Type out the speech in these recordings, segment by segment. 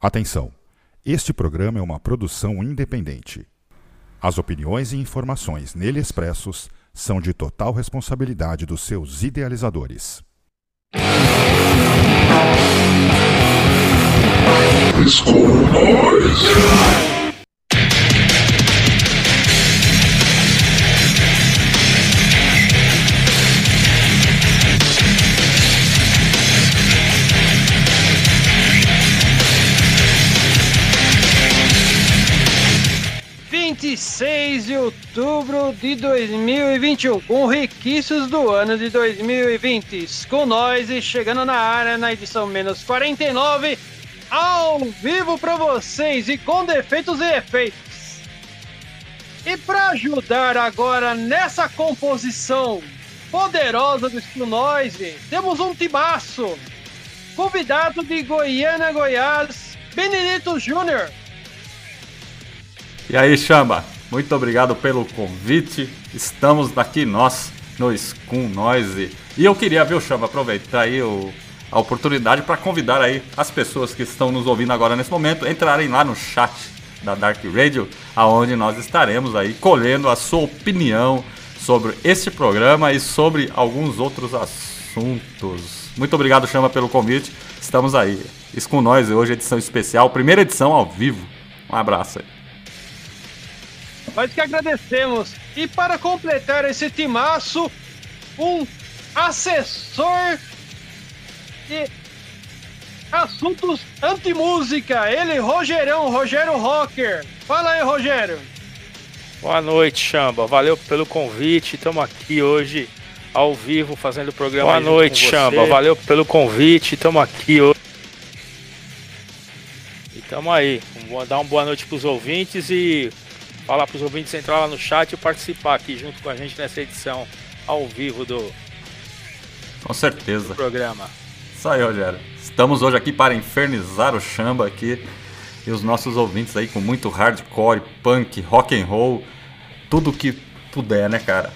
Atenção! Este programa é uma produção independente. As opiniões e informações nele expressos são de total responsabilidade dos seus idealizadores. Vinte e seis de outubro de 2021, com requisitos do ano de 2020. Com nós e chegando na área na edição menos 49, ao vivo para vocês e com defeitos e efeitos. E para ajudar agora nessa composição poderosa do Skill Noise, temos um timaço. Convidado de Goiânia, Goiás, Benedito Júnior. E aí, Chamba, muito obrigado pelo convite. Estamos aqui nós no Scum Noise. E eu queria, viu, Chamba, aproveitar aí o, a oportunidade para convidar aí as pessoas que estão nos ouvindo agora nesse momento entrarem lá no chat da Dark Radio, aonde nós estaremos aí colhendo a sua opinião sobre esse programa e sobre alguns outros assuntos. Muito obrigado, Chama, pelo convite. Estamos aí. Isso com nós hoje, edição especial, primeira edição ao vivo. Um abraço aí. Nós que agradecemos. E para completar esse timaço, um assessor de assuntos anti-música. Ele, Rogerão, Rogério Rocker. Fala aí, Rogério. Boa noite, Chamba. Valeu pelo convite. Estamos aqui hoje ao vivo fazendo o programa. Boa noite, Chamba. Valeu pelo convite. Estamos aqui hoje. E estamos aí. Vamos dar uma boa noite para os ouvintes e falar para os ouvintes entrar lá no chat e participar aqui junto com a gente nessa edição ao vivo do, com certeza. do programa. Isso aí, Rogério. Estamos hoje aqui para infernizar o Chamba aqui e os nossos ouvintes aí com muito hardcore, punk, rock and roll, tudo que puder, né, cara?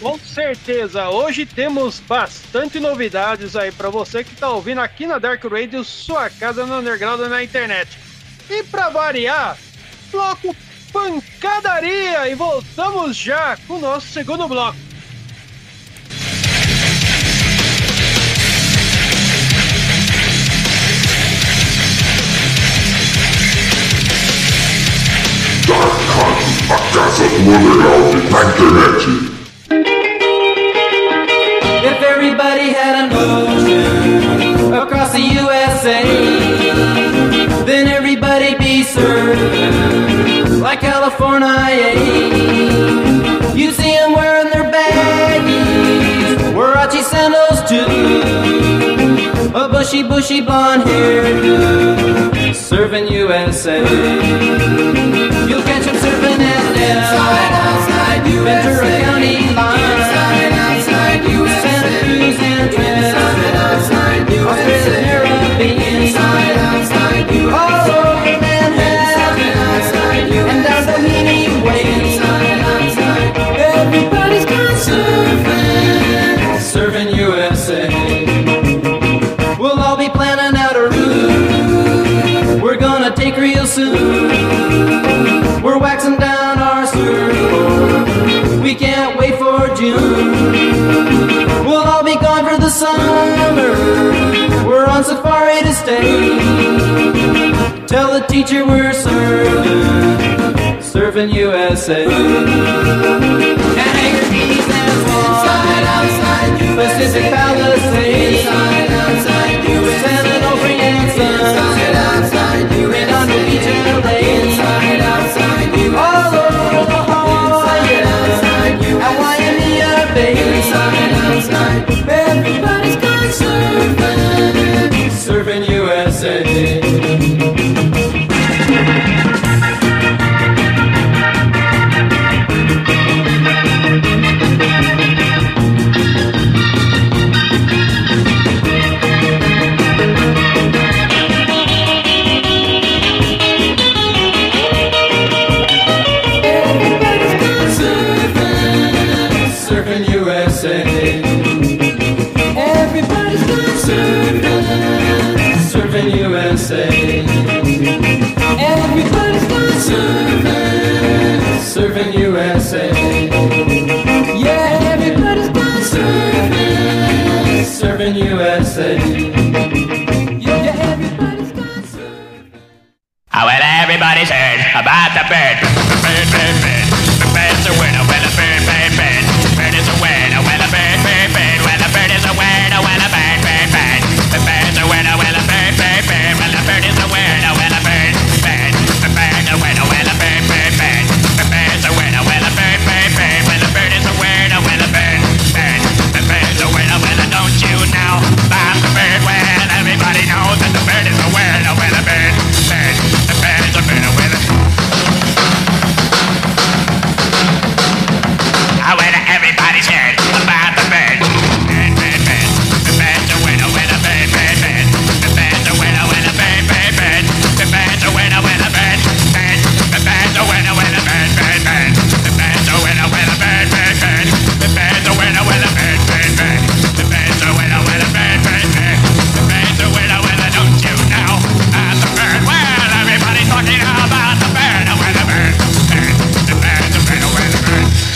Com certeza, hoje temos bastante novidades aí para você que está ouvindo aqui na Dark Radio, sua casa no underground na internet. E para variar, bloco Pancadaria e voltamos já com o nosso segundo bloco. A casa do underground na internet. If everybody had an ocean across the USA, then everybody'd be served like California. You see them wearing their baggies, Warachi sandals too, a bushy, bushy blonde hair, serving USA. You'll catch them serving at Inside, outside USA. Ventura County line. Inside, outside USA. Santa Cruz and Trinidad, Inside, outside USA. Australia, oh, Caribbean, Inside, outside USA. all over teacher, we're serving, serving USA. And Hager Keys and Slide outside Pacific Palisades. Inside outside and on the Beach and LA. Inside outside All over Omaha. Inside outside At Waimea Bay. Inside say everybody's got serving, serving USA. Yeah, everybody's got serving, serving USA. Yeah, yeah everybody's oh, well, everybody's heard about the bird, bird, bird, bird. The bird's a winner, well, a bird, bird, bird. Bird is a winner, well, a bird, bird. bird is aware now.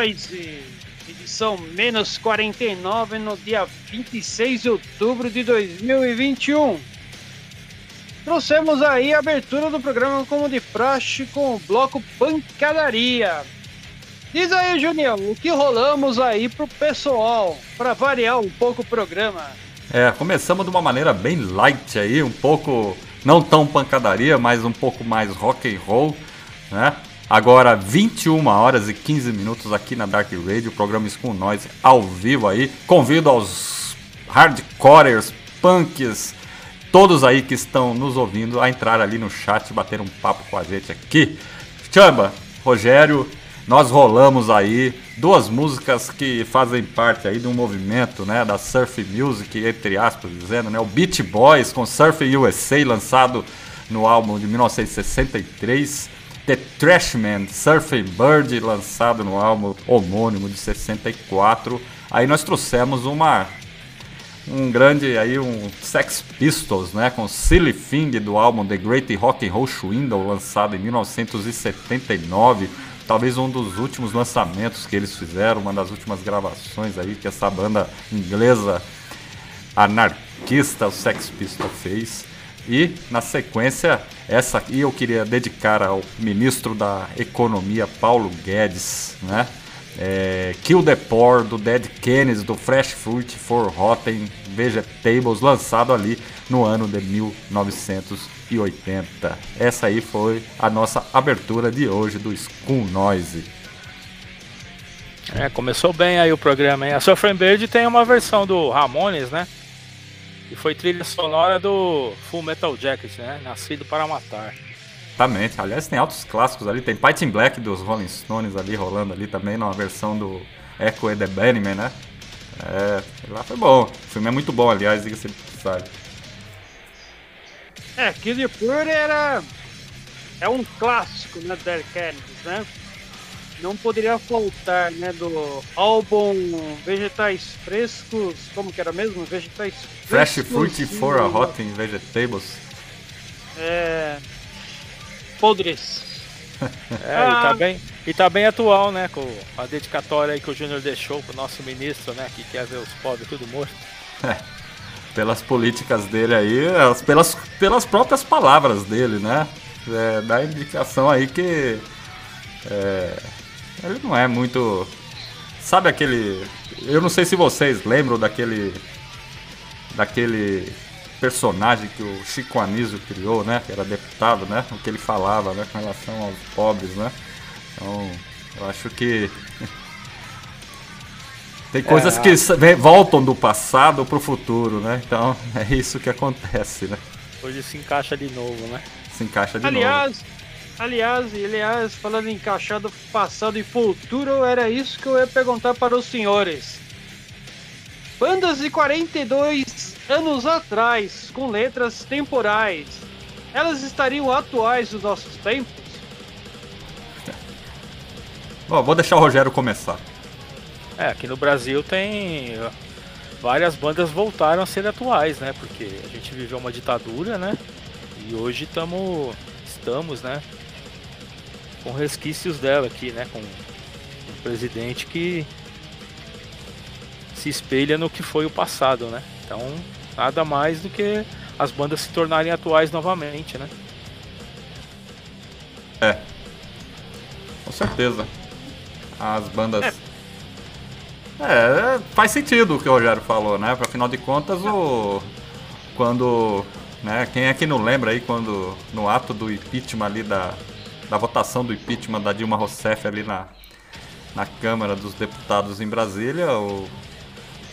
Noise, edição menos 49, no dia 26 de outubro de 2021. Trouxemos aí a abertura do programa como de praxe com o bloco Pancadaria. Diz aí, Junião, o que rolamos aí pro pessoal, para variar um pouco o programa. É, começamos de uma maneira bem light aí, um pouco não tão pancadaria, mas um pouco mais rock and roll, né? Agora 21 horas e 15 minutos aqui na Dark Radio, programa com nós ao vivo aí. Convido aos hardcorers, punks, todos aí que estão nos ouvindo a entrar ali no chat, bater um papo com a gente aqui. Chamba, Rogério, nós rolamos aí duas músicas que fazem parte aí de um movimento, né, da surf music, entre aspas, dizendo, né, o Beach Boys com Surf USA, lançado no álbum de 1963, The Trashman, Surfing Bird, lançado no álbum homônimo de 64. Aí nós trouxemos uma um grande aí um Sex Pistols, né, com Silly Thing do álbum The Great Rock and Roll Swindle, lançado em 1979, talvez um dos últimos lançamentos que eles fizeram, uma das últimas gravações aí que essa banda inglesa anarquista, o Sex Pistols fez. E na sequência, essa aqui eu queria dedicar ao ministro da Economia Paulo Guedes, né? é, Kill the Poor, do Dead Kennedys, do Fresh Fruit for Rotten Vegetables, lançado ali no ano de 1980. Essa aí foi a nossa abertura de hoje do School Noise. É, começou bem aí o programa, hein? A Bird tem uma versão do Ramones, né? E foi trilha sonora do Full Metal Jacket, né? Nascido para Matar. Exatamente. Aliás, tem altos clássicos ali. Tem Fighting Black dos Rolling Stones ali rolando ali também, numa versão do Echo and the Bunnymen, né? É, lá foi bom. O filme é muito bom, aliás, diga-se de passagem. É, Kid Pure era. É um clássico, né, do Dead Kennedys, né? Não poderia faltar, né, do álbum Vegetais Frescos. Como que era mesmo? Vegetais Fresh Frescos. Fruit for a Rotten Vegetables. É. Podres. É, Ah. e, tá bem, e tá bem atual, né? Com a dedicatória aí que o Júnior deixou pro nosso ministro, né? Que quer ver os pobres tudo morto. Pelas políticas dele aí, as- pelas, pelas próprias palavras dele, né? É, dá indicação aí que. é, ele não é muito. Sabe aquele. Eu não sei se vocês lembram daquele. Daquele personagem que o Chico Anísio criou, né? Que era deputado, né? O que ele falava, né? Com relação aos pobres, né? Então, eu acho que. Tem coisas É. que vem- voltam do passado pro futuro, né? Então, é isso que acontece, né? Hoje se encaixa de novo, né? Se encaixa de novo. Aliás, aliás, aliás, falando em encaixado passado e futuro, era isso que eu ia perguntar para os senhores. Bandas de 42 anos atrás, com letras temporais, elas estariam atuais nos nossos tempos? Bom, vou deixar o Rogério começar. É, aqui no Brasil tem várias bandas voltaram a ser atuais, né? Porque a gente viveu uma ditadura, né? E hoje tamo, estamos, né? Com resquícios dela aqui, né? Com um presidente que se espelha no que foi o passado, né? Então, nada mais do que as bandas se tornarem atuais novamente, né? Com certeza. As bandas. É, faz sentido o que o Rogério falou, né? Afinal de contas, o. Quando. Né, quem é que não lembra aí quando. No ato do impeachment ali da. Da votação do impeachment da Dilma Rousseff ali na. Na Câmara dos Deputados em Brasília, o.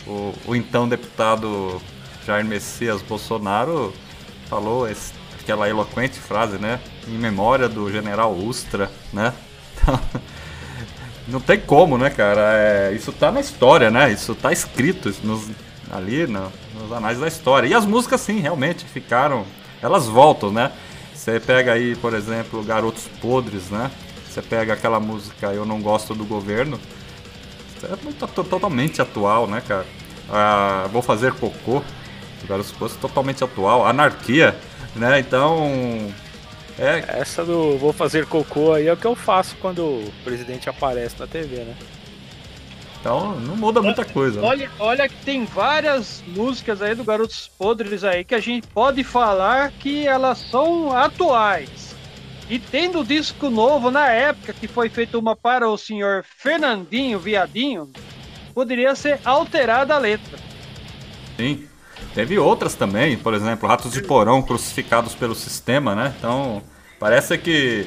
O, o então deputado Jair Messias Bolsonaro falou esse- aquela eloquente frase, né? Em memória do general Ustra, né? Então, não tem como, né, cara? É, isso tá na história, né? Isso tá escrito nos- ali no- nos anais da história. E as músicas, sim, realmente ficaram. Elas voltam, né? Você pega aí, por exemplo, Garotos Podres, né? Você pega aquela música Eu Não Gosto do Governo. É muito, to- totalmente atual, né, cara? Ah, Vou Fazer Cocô. Garotos Podres totalmente atual. Anarquia, né? Então. É, Essa do vou fazer cocô aí é o que eu faço quando o presidente aparece na TV, né? Então não muda muita coisa. né? Olha, olha que tem várias músicas aí do Garotos Podres aí que a gente pode falar que elas são atuais. E tendo disco novo na época que foi feito uma para o senhor Fernandinho Viadinho, poderia ser alterada a letra. Sim. Teve outras também, por exemplo, Ratos de Porão crucificados pelo sistema, né? Então, parece que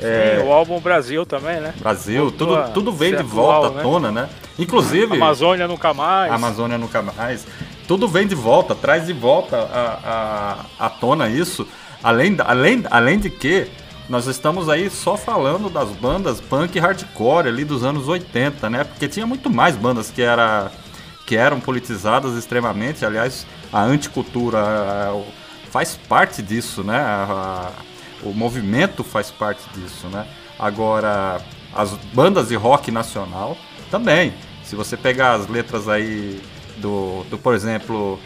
Sim, o álbum Brasil também, né? Brasil, tudo, a tudo vem de volta né? à tona, né? Inclusive, Amazônia nunca mais. a Amazônia nunca mais. Tudo vem de volta, traz de volta a, a, à tona isso. Além, além, além de que nós estamos aí só falando das bandas punk e hardcore ali dos anos 80, né? Porque tinha muito mais bandas que, era, que eram politizadas extremamente. Aliás, a anticultura a- a- faz parte disso, né? A- a- o movimento faz parte disso, né? Agora, as bandas de rock nacional também. Se você pegar as letras aí do, do por exemplo,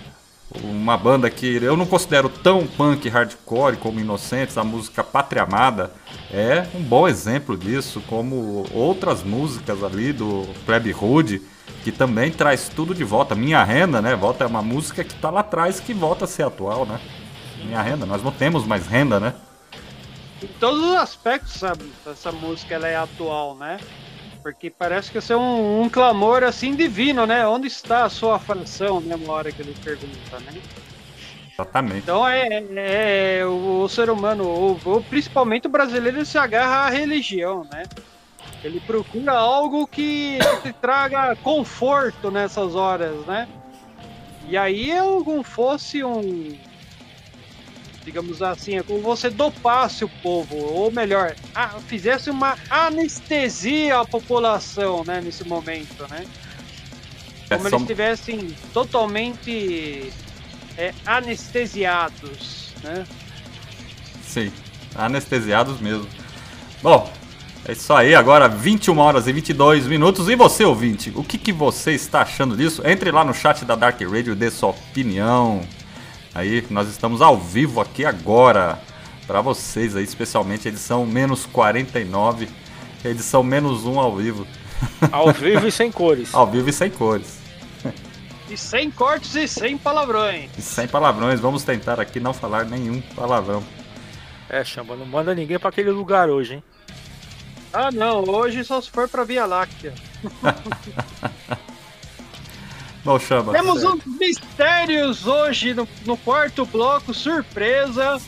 uma banda que eu não considero tão punk hardcore como Inocentes, a música Pátria Amada, é um bom exemplo disso, como outras músicas ali do Plebe Hood, que também traz tudo de volta. Minha Renda, né? Volta é uma música que tá lá atrás que volta a ser atual, né? Minha Renda, nós não temos mais renda, né? Em todos os aspectos, sabe? Essa música ela é atual, né? Porque parece que é um, um clamor assim divino, né? Onde está a sua fração, né? Uma hora que ele pergunta, né? Exatamente. Então é, é- é o, o ser humano, o, o- principalmente o brasileiro, ele se agarra à religião, né? Ele procura algo que, que te traga conforto nessas horas, né? E aí como fosse um. Digamos assim, é como você dopasse o povo, ou melhor, ah, fizesse uma anestesia à população, né, nesse momento, né? É, Como só- eles estivessem totalmente é, anestesiados, né? Sim, anestesiados mesmo. Bom, é isso aí, agora 21 horas e 22 minutos. E você, ouvinte, o que, que você está achando disso? Entre lá no chat da Dark Radio e dê sua opinião. Aí, nós estamos ao vivo aqui agora para vocês aí, especialmente edição menos 49, edição menos 1 ao vivo. Ao vivo e sem cores. Ao vivo e sem cores. E sem cortes e sem palavrões. E sem palavrões, vamos tentar aqui não falar nenhum palavrão. É, chama, não manda ninguém pra aquele lugar hoje, hein? Ah, não, hoje só se for pra Via Láctea. Temos uns mistérios hoje no, no quarto bloco, surpresa.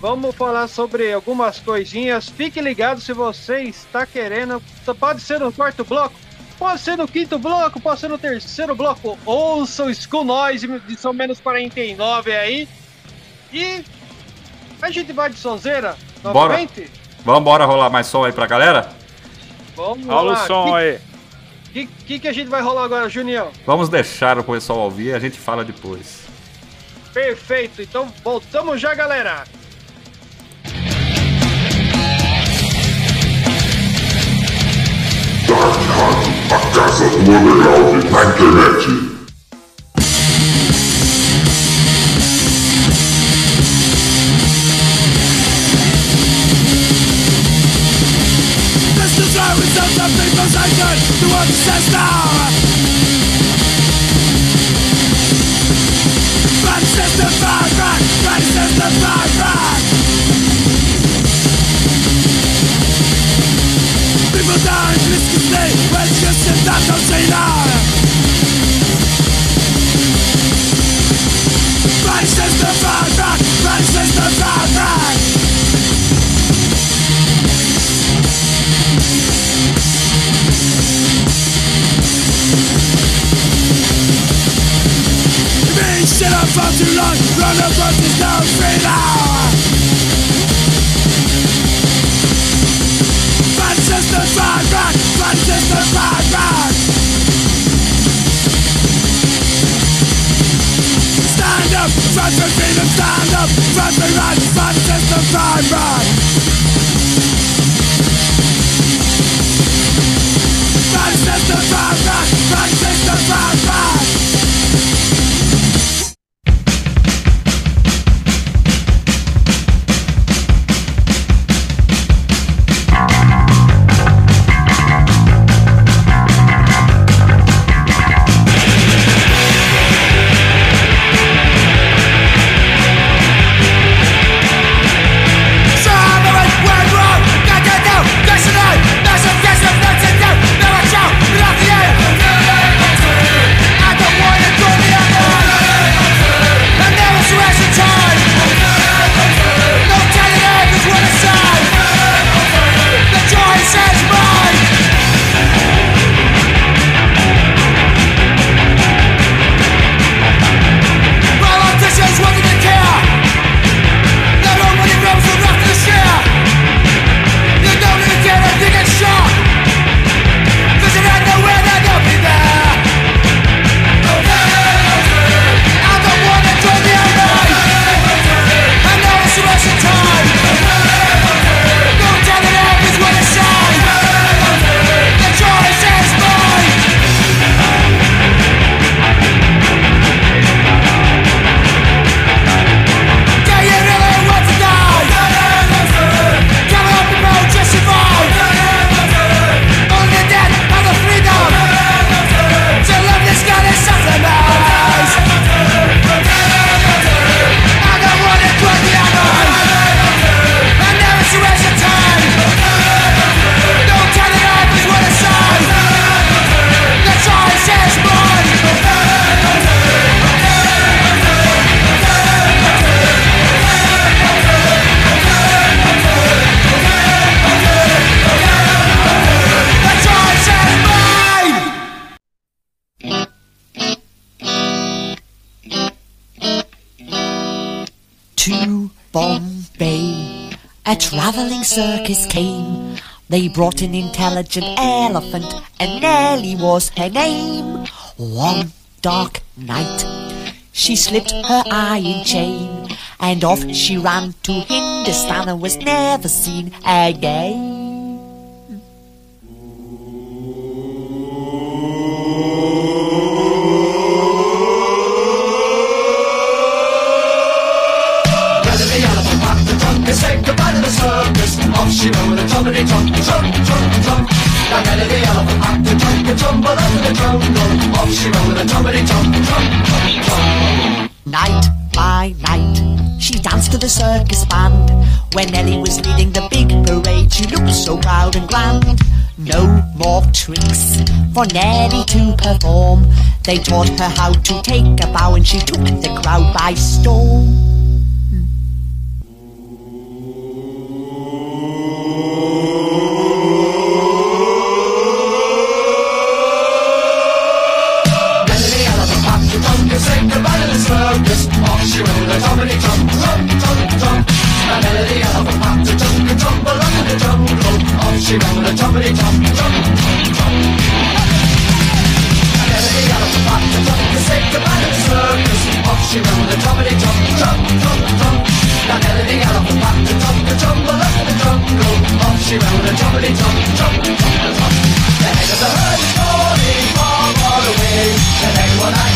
Vamos falar sobre algumas coisinhas. Fique ligado se você está querendo. Pode ser no quarto bloco, pode ser no quinto bloco, pode ser no terceiro bloco. Ouça o School Noise, edição menos 49 aí. E a gente vai de sonzeira Bora. novamente? Vamos embora rolar mais som aí pra galera? Vamos Olha o lá. som que, aí. Que, que, que a gente vai rolar agora, Junião? Vamos deixar o pessoal ouvir e a gente fala depois. Perfeito, então voltamos já, galera. Dark Hunt, a casa do underground na internet. This is our result of action own system Run too long, run up on this no free now. Bad system fight back, bad system fight back. Stand up, fight for freedom, stand up, fight for rights, bad system fight back. Bad system fight back, bad system fight back. Came. They brought an intelligent elephant, and Nellie was her name. One dark night, she slipped her iron chain, and off she ran to Hindustan and was never seen again. Night by night, she danced to the circus band. When Nellie was leading the big parade, she looked so proud and grand. No more tricks for Nellie to perform. They taught her how to take a bow, and she took the crowd by storm. She'll with a trumpety drum, drum, drum, Now Like anything out of the pack, the drum, the jumble up, the drum go. She went with a trumpety drum, drum, drum. The head of the herd is calling, far, far away. And everyone I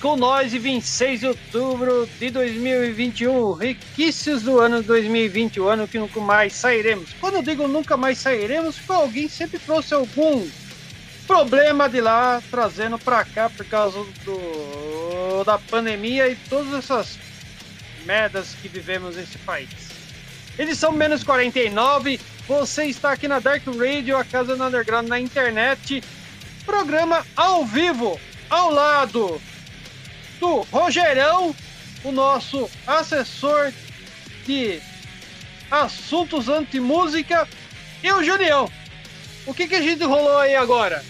com nós e 26 de outubro de 2021, requisitos do ano 2020, o ano que nunca mais sairemos. Quando eu digo nunca mais sairemos, foi alguém sempre trouxe algum problema de lá trazendo pra cá por causa do, da pandemia e todas essas merdas que vivemos nesse país. Edição menos 49, você está aqui na Dark Radio, a casa do underground na internet. Programa ao vivo, ao lado do Rogerão, o nosso assessor de assuntos anti-música, e o Julião. O que, que a gente rolou aí agora?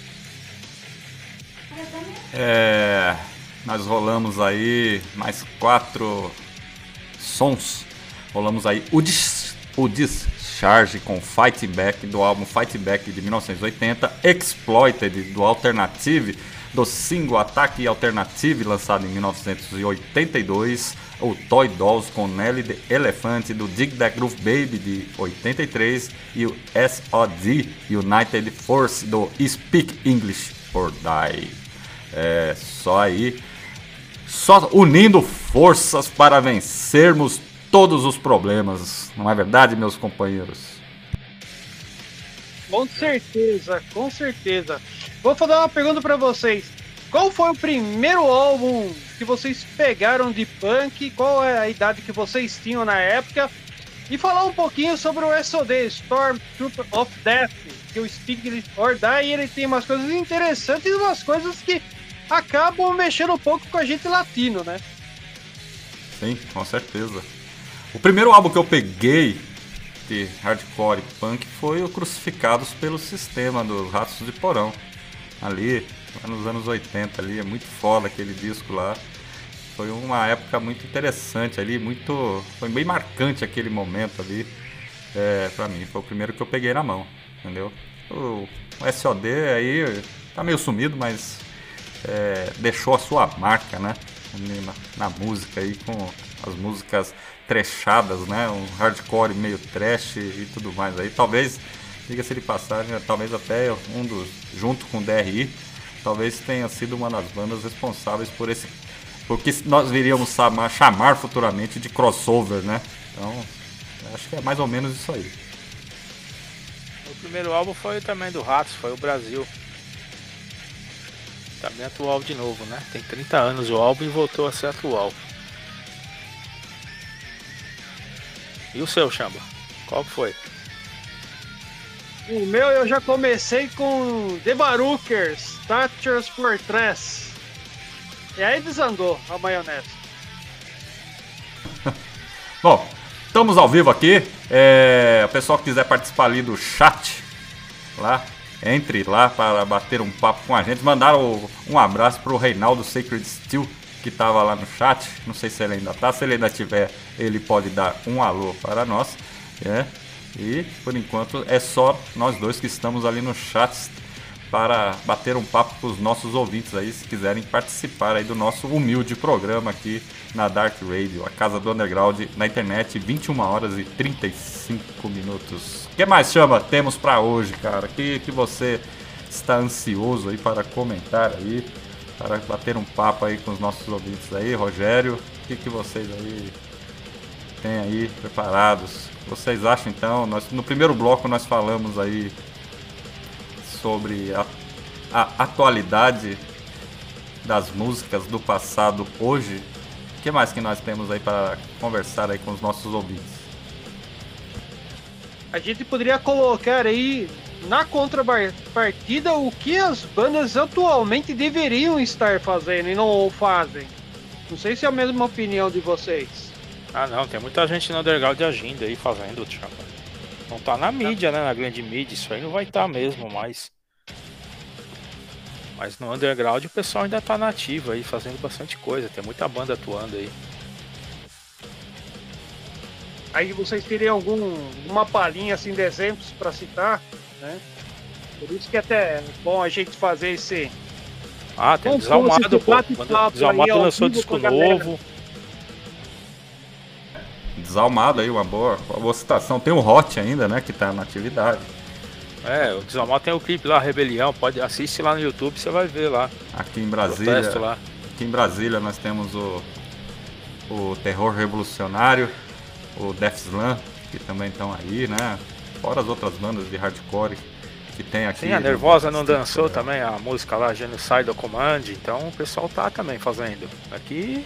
É, nós rolamos aí mais quatro sons. Rolamos aí o, Dis, o Discharge com Fight Back do álbum Fight Back de 1980, Exploited do Alternative do single Attack Alternative lançado em 1982, o Toy Dolls com Nelly the Elephant do Dig That Groove Baby de 83 e o SOD United Force do Speak English or Die. É só aí, só unindo forças para vencermos todos os problemas, não é verdade, meus companheiros? Com certeza, com certeza. Vou fazer uma pergunta pra vocês. Qual foi o primeiro álbum que vocês pegaram de punk? Qual é a idade que vocês tinham na época? E falar um pouquinho sobre o SOD, Stormtrooper of Death, que o Speak or Die, ele tem umas coisas interessantes e umas coisas que acabam mexendo um pouco com a gente latino, né? Sim, com certeza. O primeiro álbum que eu peguei de hardcore e punk foi o Crucificados pelo Sistema dos Ratos de Porão. Ali, nos anos 80 ali, é muito foda aquele disco lá. Foi uma época muito interessante ali, muito. Foi bem marcante aquele momento ali. É, pra mim, foi o primeiro que eu peguei na mão, entendeu? O, o SOD aí tá meio sumido, mas é, deixou a sua marca, né? Na, na música aí, com as músicas trechadas, né? Um hardcore meio trash e tudo mais aí. Talvez, diga-se de passagem, talvez até um dos, junto com o DRI, talvez tenha sido uma das bandas responsáveis por esse. Porque nós viríamos chamar, chamar futuramente de crossover, né? Então, acho que é mais ou menos isso aí. O primeiro álbum foi também do Ratos, foi o Brasil. Tá bem atual de novo, né? Tem 30 anos o álbum e voltou a ser atual. E o seu, Chamba? Qual foi? O meu eu já comecei com The Barookers, Thatcher's Fortress. E aí desandou a maionese. Bom, estamos ao vivo aqui. É, o pessoal que quiser participar ali do chat, lá, entre lá para bater um papo com a gente. Mandaram um abraço pro Reinaldo Sacred Steel, que estava lá no chat. Não sei se ele ainda tá. Se ele ainda tiver, ele pode dar um alô para nós. É. E por enquanto é só nós dois que estamos ali no chat para bater um papo com os nossos ouvintes aí, se quiserem participar aí do nosso humilde programa aqui na Dark Radio, a casa do underground na internet, 21 horas e 35 minutos. O que mais chama temos para hoje, cara? Que que você está ansioso aí para comentar aí, para bater um papo aí com os nossos ouvintes aí, Rogério? O que que vocês aí têm aí preparados? Vocês acham então? Nós, no primeiro bloco nós falamos aí sobre a, a atualidade das músicas do passado hoje. O que mais que nós temos aí para conversar aí com os nossos ouvintes? A gente poderia colocar aí na contrapartida o que as bandas atualmente deveriam estar fazendo e não fazem. Não sei se é a mesma opinião de vocês. Ah não, tem muita gente no underground agindo aí fazendo, Chamba. Não tá na mídia, né? Na grande mídia, isso aí não vai estar tá mesmo, mas. Mas no underground o pessoal ainda tá nativo aí, fazendo bastante coisa. Tem muita banda atuando aí. Aí vocês teriam algum uma palhinha assim de exemplos para citar, né? Por isso que é até é bom a gente fazer esse. Ah, tem Desalmado, pô. Desalmado lançou disco novo. Desalmado aí, uma boa, uma boa citação. Tem o Hot ainda, né? Que tá na atividade. É, o Desalmado tem o clipe lá, Rebelião. Pode assiste lá no YouTube, você vai ver lá. Aqui em Brasília. Aqui em Brasília nós temos o, o Terror Revolucionário, o Death Slam, que também estão aí, né? Fora as outras bandas de hardcore que tem aqui. Sim, a Nervosa não dançou também a música lá, Genocide Command, então o pessoal tá também fazendo. Aqui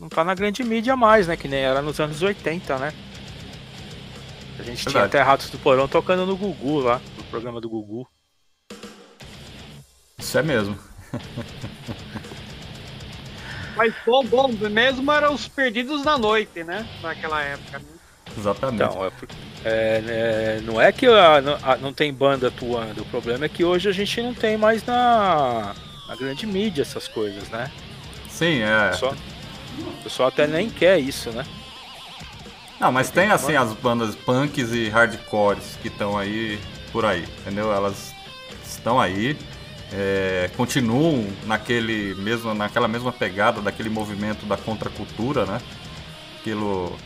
não tá na grande mídia mais, né? Que nem era nos anos 80, né? A gente tinha Verdade. até Ratos do Porão tocando no Gugu lá, no programa do Gugu. Isso é mesmo. Mas bom, bom mesmo eram os perdidos na noite, né? Naquela época. né? Exatamente. Então, é, é, né, não é que a- não- a- não tem banda atuando, o problema é que hoje a gente não tem mais na, na grande mídia essas coisas, né? Sim, é. Só, o pessoal até nem quer isso, né? Não, mas tem assim as bandas punks e hardcores que estão aí por aí, entendeu? Elas estão aí, é, continuam naquele mesmo, naquela mesma pegada daquele movimento da contracultura, né? Aquilo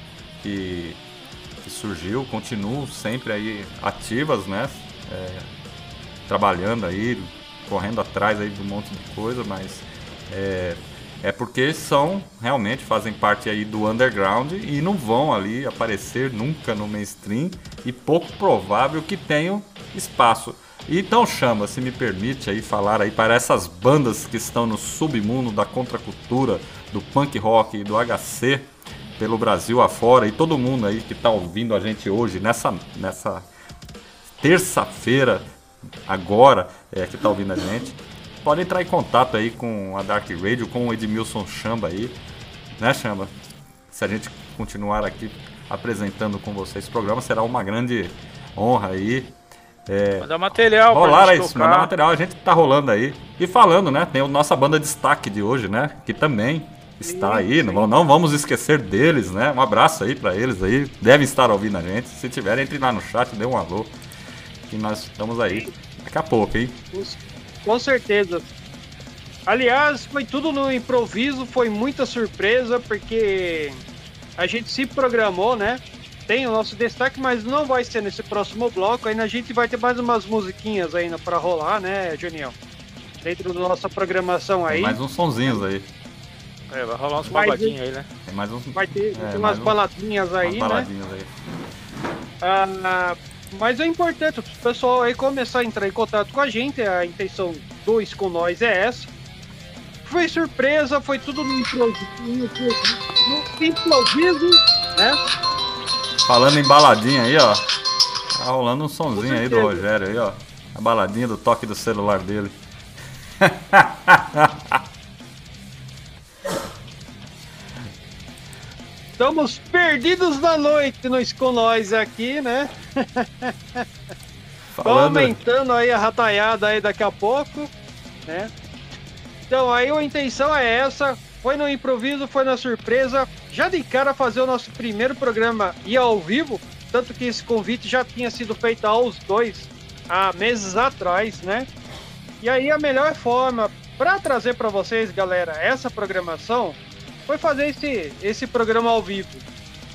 que, que surgiu, continuam sempre aí ativas, né? É, trabalhando aí, correndo atrás aí de um monte de coisa, mas é, é porque são realmente fazem parte aí do underground e não vão ali aparecer nunca no mainstream e pouco provável que tenham espaço. Então chama, se me permite aí falar aí para essas bandas que estão no submundo da contracultura, do punk rock e do HC pelo Brasil afora e todo mundo aí que está ouvindo a gente hoje nessa nessa terça-feira, agora, é, que tá ouvindo a gente, pode entrar em contato aí com a Dark Radio, com o Edmilson Chamba aí, né, Chamba? Se a gente continuar aqui apresentando com vocês esse programa, será uma grande honra aí. É, Manda material rolar aí, gente mandar tocar. material, a gente tá rolando aí. E falando, né? Tem a nossa banda destaque de hoje, né? Que também está aí. Não, vamos- não vamos esquecer deles, né? Um abraço aí pra eles aí. Devem estar ouvindo a gente. Se tiver, entre lá no chat, dê um alô. Que nós estamos aí daqui a pouco, hein? Com certeza. Aliás, foi tudo no improviso, foi muita surpresa, porque a gente se programou, né? Tem o nosso destaque, mas não vai ser nesse próximo bloco. Ainda a gente vai ter mais umas musiquinhas ainda pra rolar, né, Junião? Dentro da nossa programação aí. Tem mais uns sonzinhos aí. É, vai rolar uns Mas- babadinhos aí, né? Tem mais uns. Vai ter é, umas mais um- baladinhas aí, umas né? baladinhas aí. Ah, mas é importante o pessoal aí começar a entrar em contato com a gente. A intenção do Isso com Nós é essa. Foi surpresa, foi tudo no improviso, no improviso né? Falando em baladinha aí, ó. Tá rolando um sonzinho aí do. Rogério aí, ó. A baladinha do toque do celular dele. Estamos perdidos na noite no com Nós aqui, né? Falando. aumentando aí a rataiada aí daqui a pouco, né? Então aí a intenção é essa, foi no improviso, foi na surpresa, já de cara fazer o nosso primeiro programa e ao vivo, tanto que esse convite já tinha sido feito aos dois há meses atrás, né? E aí a melhor forma para trazer para vocês, galera, essa programação foi fazer esse, esse programa ao vivo.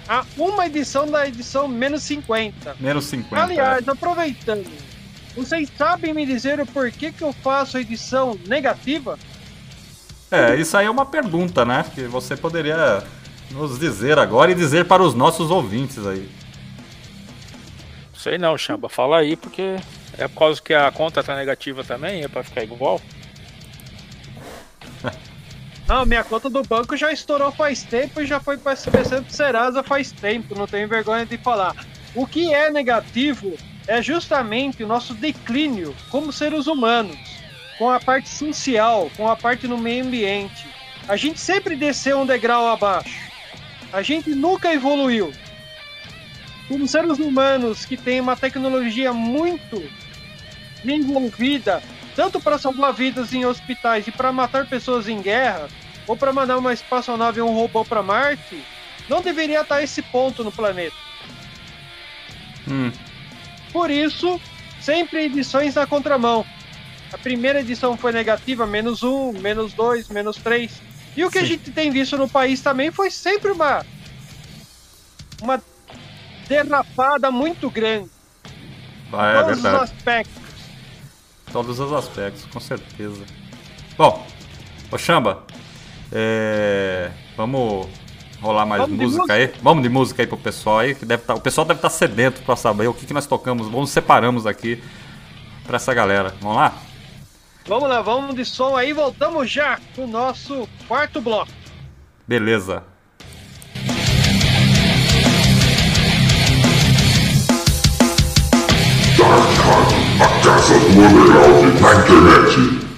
A uma edição da edição menos 50. Menos 50. Aliás, aproveitando, vocês sabem me dizer o porquê que eu faço edição negativa? É, isso aí é uma pergunta, né? Que você poderia nos dizer agora e dizer para os nossos ouvintes aí. Sei não, Chamba, fala aí, porque é por causa que a conta tá negativa também, é pra ficar igual. Não, minha conta do banco já estourou faz tempo e já foi para SBC do Serasa faz tempo, não tenho vergonha de falar. O que é negativo é justamente o nosso declínio como seres humanos, com a parte social, com a parte no meio ambiente. A gente sempre desceu um degrau abaixo. A gente nunca evoluiu. Como seres humanos que têm uma tecnologia muito desenvolvida, tanto para salvar vidas em hospitais e para matar pessoas em guerra, ou para mandar uma espaçonave ou um robô para Marte, não deveria estar esse ponto no planeta. Hum. Por isso, sempre edições na contramão. A primeira edição foi negativa, menos um, menos dois, menos três. E o que Sim. a gente tem visto no país também foi sempre uma uma derrapada muito grande. Ah, é todos os aspectos. Todos os aspectos, com certeza. Bom, Oxamba, é, vamos rolar mais Vamos música, música aí? Vamos de música aí pro pessoal aí, que deve tá, o pessoal deve estar tá sedento para saber o que, que nós tocamos. Vamos separamos aqui para essa galera. Vamos lá? Vamos lá, vamos de som aí, voltamos já pro nosso quarto bloco. Beleza. A casa do na internet.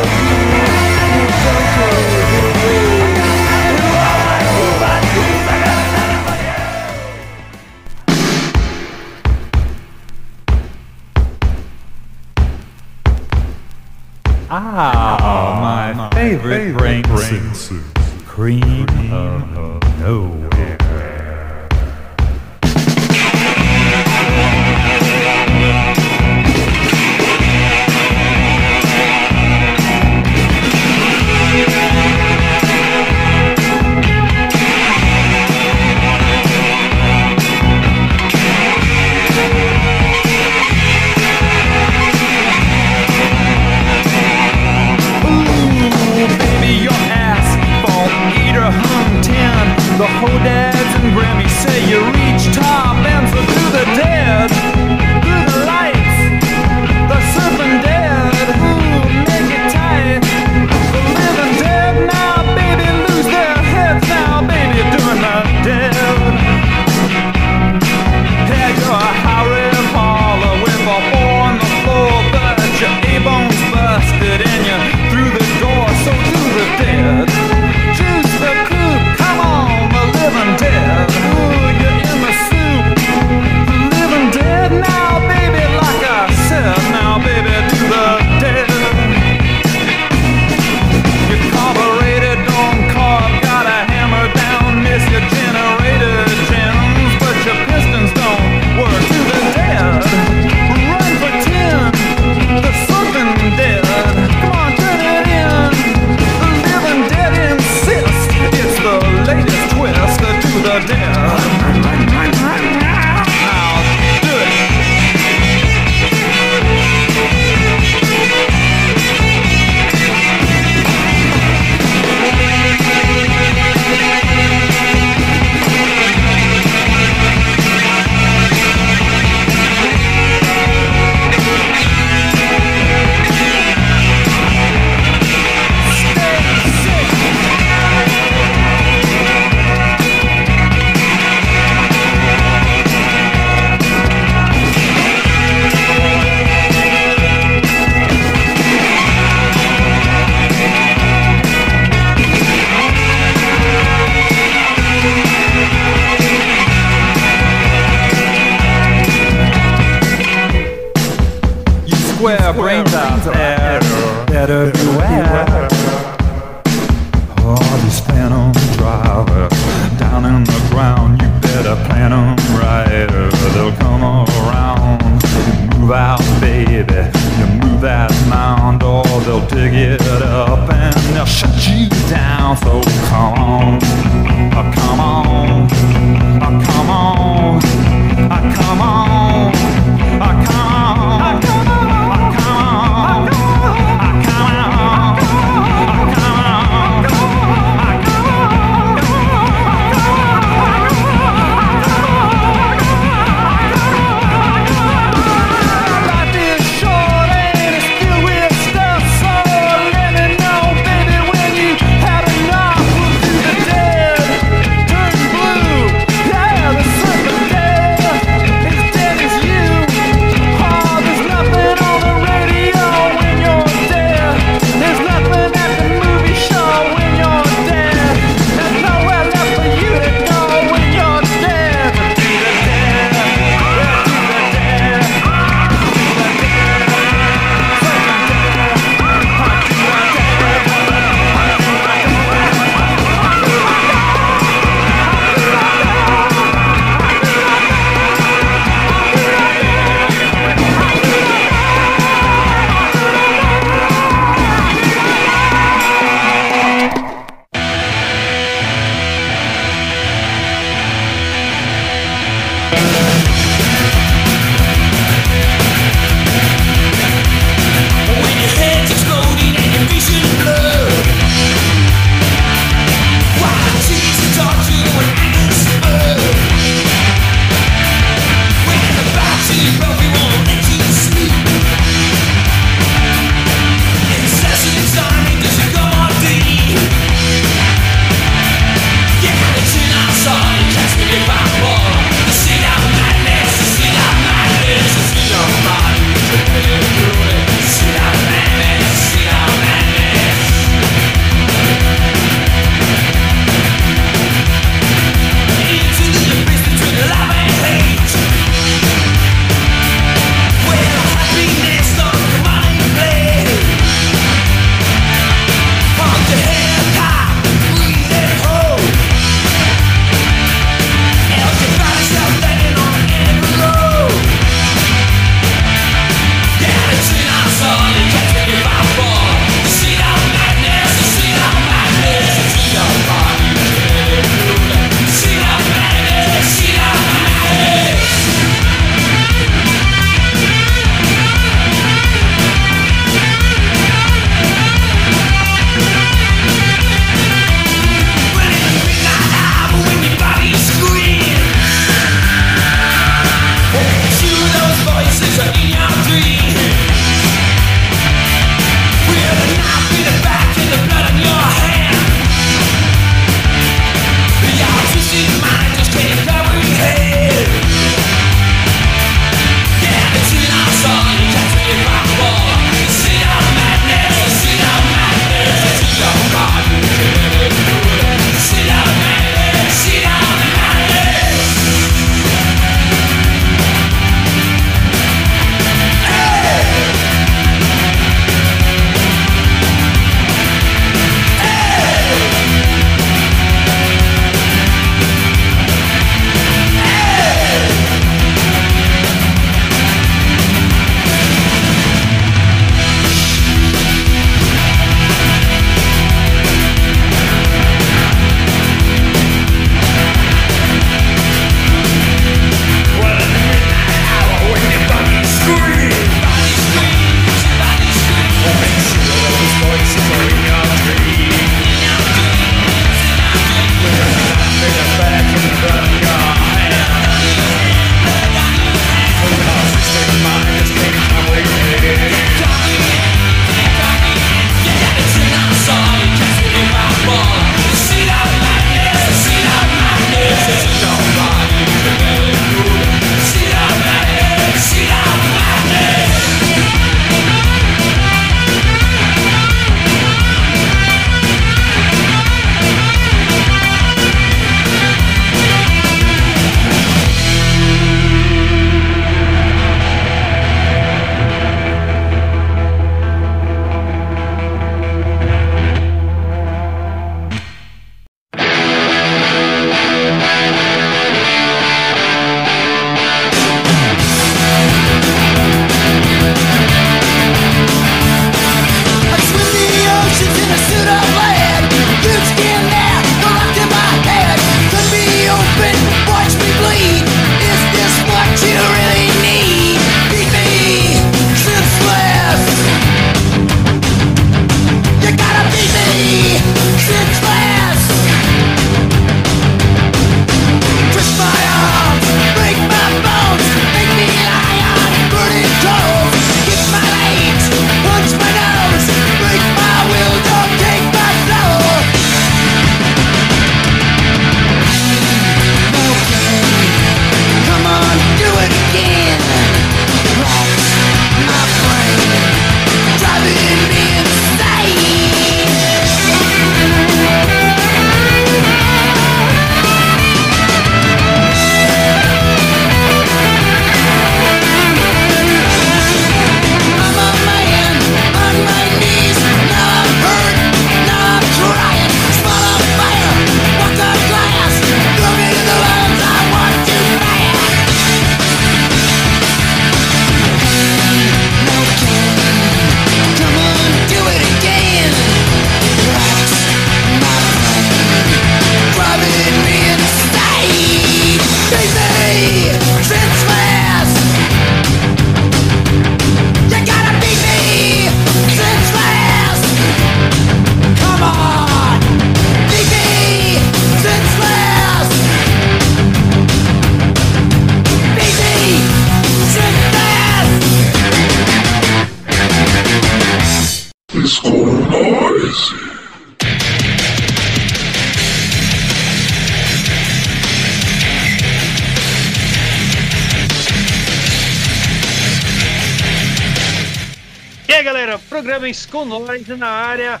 Noise na área,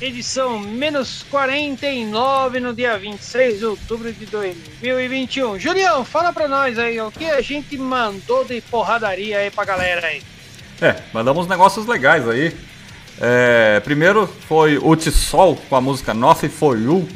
edição menos 49 no dia 26 de outubro de 2021. Julião, fala pra nós aí, o que a gente mandou de porradaria aí pra galera aí? É, mandamos negócios legais aí. É, primeiro foi o Tissol com a música Nothing For You,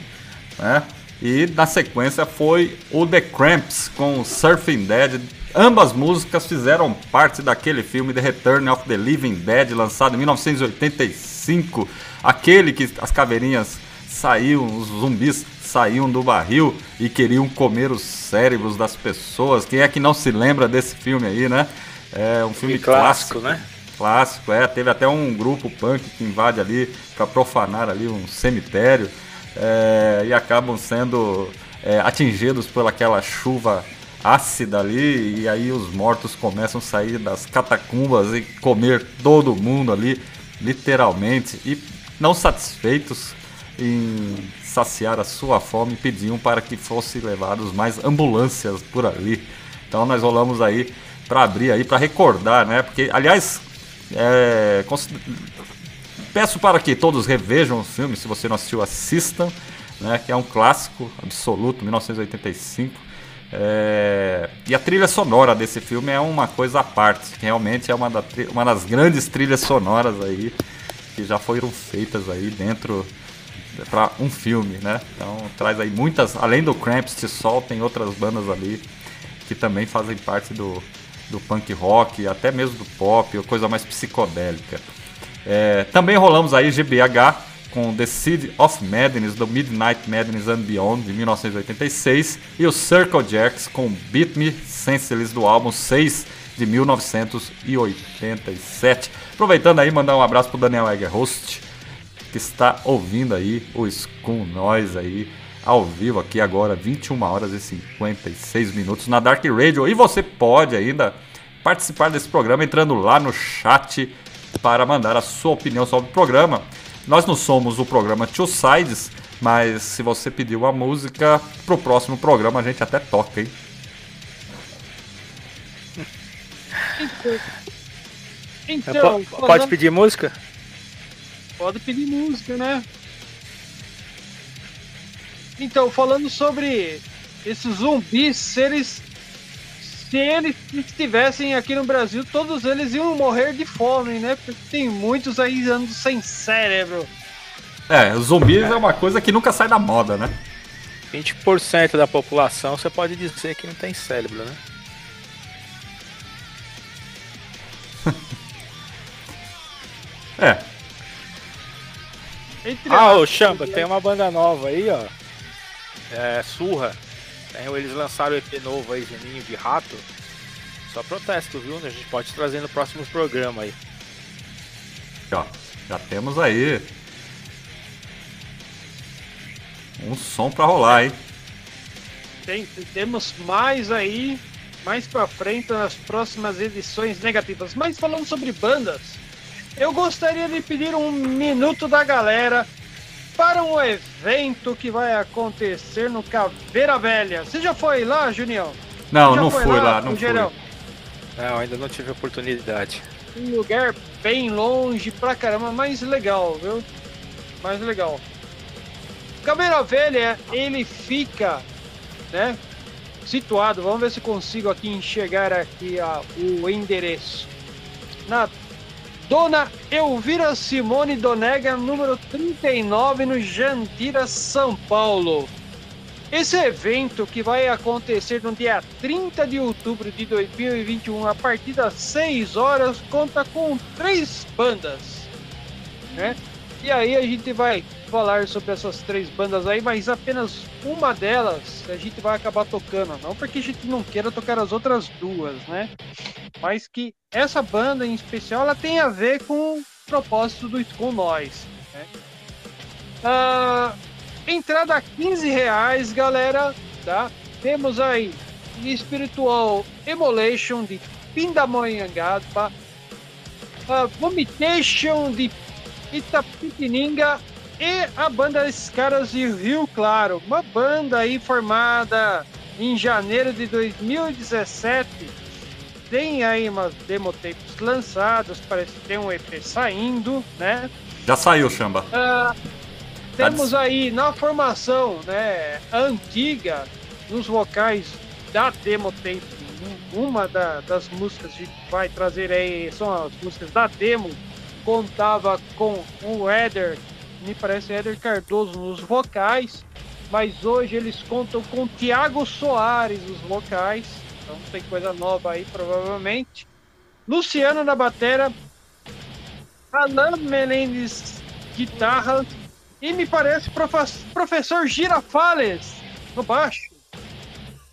né? E na sequência foi o The Cramps com Surfing Dead. Ambas músicas fizeram parte daquele filme The Return of the Living Dead, lançado em 1985. Aquele que as caveirinhas saíam, os zumbis saíam do barril e queriam comer os cérebros das pessoas. Quem é que não se lembra desse filme aí, né? É um filme Filme clássico, clássico, né? Clássico, é. Teve até um grupo punk que invade ali para profanar ali um cemitério é, e acabam sendo é, atingidos por aquela chuva ácida ali e aí os mortos começam a sair das catacumbas e comer todo mundo ali, literalmente, e não satisfeitos em saciar a sua fome, pediam para que fossem levados mais ambulâncias por ali. Então nós rolamos aí para abrir aí, para recordar, né? Porque, aliás, é, peço para que todos revejam o filme, se você não assistiu, assistam, né? Que é um clássico absoluto, 1985. É, e a trilha sonora desse filme é uma coisa à parte, realmente é uma, da tri- uma das grandes trilhas sonoras aí que já foram feitas aí dentro para um filme, né? Então traz aí muitas, além do Cramps, Tissol, tem outras bandas ali que também fazem parte do, do punk rock, até mesmo do pop, coisa mais psicodélica. É, também rolamos aí GBH com The Seed of Madness, do Midnight Madness and Beyond, de 1986, e o Circle Jacks com Beat Me Senseless, do álbum 6, de 1987. Aproveitando aí, mandar um abraço pro Daniel Egger Host, que está ouvindo aí o Scum Nós aí ao vivo aqui agora, 21 horas e 56 minutos na Dark Radio. E você pode ainda participar desse programa entrando lá no chat para mandar a sua opinião sobre o programa. Nós não somos o programa Two Sides, mas se você pedir uma música pro próximo programa a gente até toca, hein? Então, po- pode pedir música? Pode pedir música, né? Então, falando sobre esses zumbis, se eles. Se eles estivessem aqui no Brasil, todos eles iam morrer de fome, né? Porque tem muitos aí andando sem cérebro. É, os zumbis é uma coisa que nunca sai da moda, né? 20% da população você pode dizer que não tem cérebro, né? É, Entre Ah, ô Chamba, tem uma banda nova aí, ó. É, Surra. Tem- Eles lançaram o EP novo aí, Geninho de Rato. Só protesto, viu? A gente pode trazer no próximo programa aí. ó, já temos aí um som pra rolar, hein? Tem- temos mais aí, mais pra frente nas próximas edições negativas. Mas falando sobre bandas, eu gostaria de pedir um minuto da galera para um evento que vai acontecer no Caveira Velha. Você já foi lá, Junião? Não, não foi fui lá, não no fui. Não, ainda não tive oportunidade. Um lugar bem longe pra caramba, mais legal, viu? Mais legal. Caveira Velha, ele fica, né? Situado, vamos ver se consigo aqui enxergar aqui a, o endereço. Na Dona Elvira Simone Donega, número 39, no Jandira, São Paulo. Esse evento que vai acontecer no dia 30 de outubro de 2021, a partir das 6 horas, conta com três bandas. Né? E aí a gente vai falar sobre essas três bandas aí, mas apenas uma delas a gente vai acabar tocando. Não porque a gente não queira tocar as outras duas, né? Mas que essa banda em especial ela tem a ver com o propósito do School Noise. Né? Ah, entrada a 15 reais, galera, tá? Temos aí Espiritual Emulation de Pindamonhangaba, a Vomitation de Itapetininga e a banda Escaras de Rio Claro, uma banda aí formada em janeiro de 2017 tem aí umas demo tapes lançadas, parece que tem um EP saindo, né? Já saiu, Chamba. Ah, Tá temos aí na formação né, antiga, nos vocais da demo tape, um- uma da- das músicas que vai trazer aí são as músicas da demo, contava com o Éder, me parece Éder Cardoso nos vocais, mas hoje eles contam com Tiago Soares nos vocais, então tem coisa nova aí provavelmente. Luciano na batera, Alan Menendez guitarra e me parece profe- professor Girafales no baixo.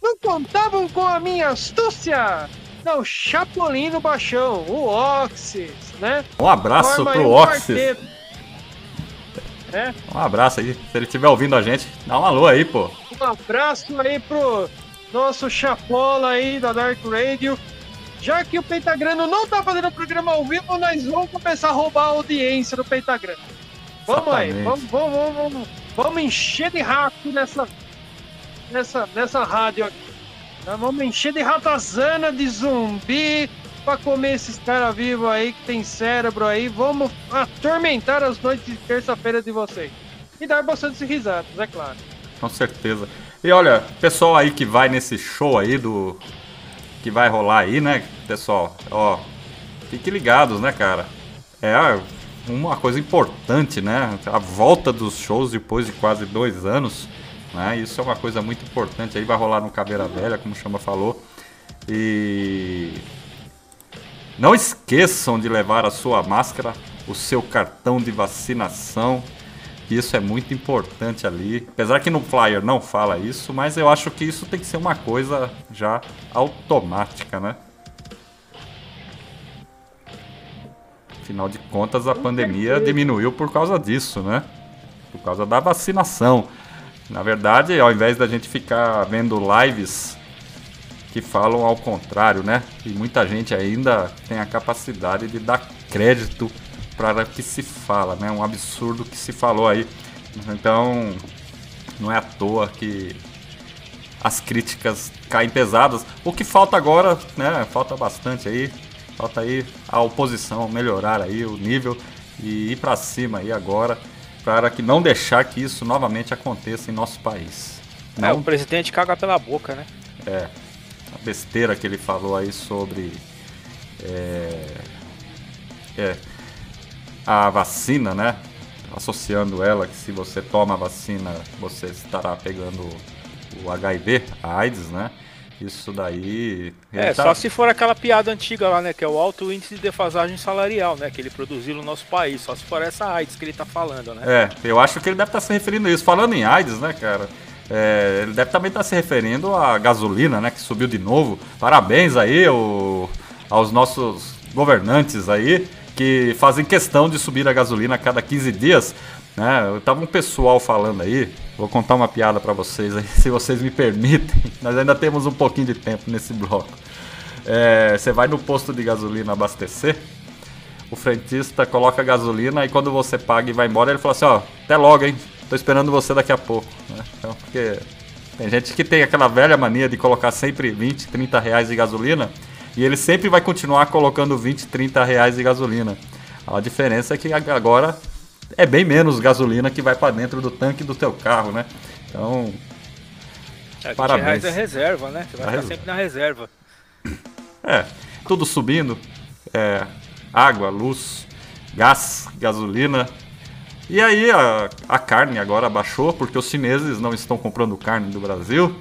Não contavam com a minha astúcia! Não, Chapolin no baixão, o Oxys, né? Um abraço Forma pro Oxys. Né? Um abraço aí. Se ele estiver ouvindo a gente, dá um alô aí, pô. Um abraço aí pro nosso chapola aí da Dark Radio. Já que o Pentagrano não tá fazendo programa ao vivo, nós vamos começar a roubar a audiência do Pentagrano. Vamos aí, Exatamente. vamos, vamos, vamos, vamos, vamos encher de rato nessa, nessa, nessa rádio aqui. Nós vamos encher de ratazana, de zumbi, pra comer esses caras vivos aí que tem cérebro aí. Vamos atormentar as noites de terça-feira de vocês. E dar bastante risadas, é claro. Com certeza. E olha, pessoal aí que vai nesse show aí do. Que vai rolar aí, né, pessoal? Ó, fiquem ligados, né, cara? É uma coisa importante, né? A volta dos shows depois de quase dois anos. Né? Isso é uma coisa muito importante aí. Vai rolar no Caveira Velha, como o Chama falou. E. Não esqueçam de levar a sua máscara, o seu cartão de vacinação. que Isso é muito importante ali. Apesar que no flyer não fala isso, mas eu acho que isso tem que ser uma coisa já automática, né? Afinal de contas, a pandemia diminuiu por causa disso, né? Por causa da vacinação. Na verdade, ao invés da gente ficar vendo lives que falam ao contrário, né? E muita gente ainda tem a capacidade de dar crédito para o que se fala, né? Um absurdo que se falou aí. Então, não é à toa que as críticas caem pesadas. O que falta agora, né? Falta bastante aí. Falta aí a oposição melhorar aí o nível e ir para cima aí agora para que não deixar que isso novamente aconteça em nosso país. É, Não o presidente caga pela boca, né? é, a besteira que ele falou aí sobre é, é, a vacina, né? Associando ela que se você toma a vacina você estará pegando o HIV, a AIDS, né? Isso daí. É, tá- só se for aquela piada antiga lá, né? Que é o alto índice de defasagem salarial, né? Que ele produziu no nosso país. Só se for essa AIDS que ele tá falando, né? É, eu acho que ele deve estar se referindo a isso. Falando em AIDS, né, cara? É, ele deve também estar se referindo à gasolina, né? Que subiu de novo. Parabéns aí ao- aos nossos governantes aí que fazem questão de subir a gasolina a cada 15 dias. Né? Tava um pessoal falando aí. Vou contar uma piada pra vocês aí, se vocês me permitem. Nós ainda temos um pouquinho de tempo nesse bloco. É, você vai no posto de gasolina abastecer o frentista coloca gasolina e quando você paga e vai embora, ele fala assim, ó, até logo, hein? Tô esperando você daqui a pouco. né? Então, porque tem gente que tem aquela velha mania de colocar sempre 20, 30 reais de gasolina e ele sempre vai continuar colocando 20, 30 reais de gasolina. A diferença é que agora é bem menos gasolina que vai para dentro do tanque do teu carro, né? Então, É, 20 Parabéns. reais é reserva, né? Você vai ficar reserva. sempre na reserva. É, tudo subindo. É, água, luz, gás, gasolina. E aí a, a carne agora baixou porque os chineses não estão comprando carne do Brasil,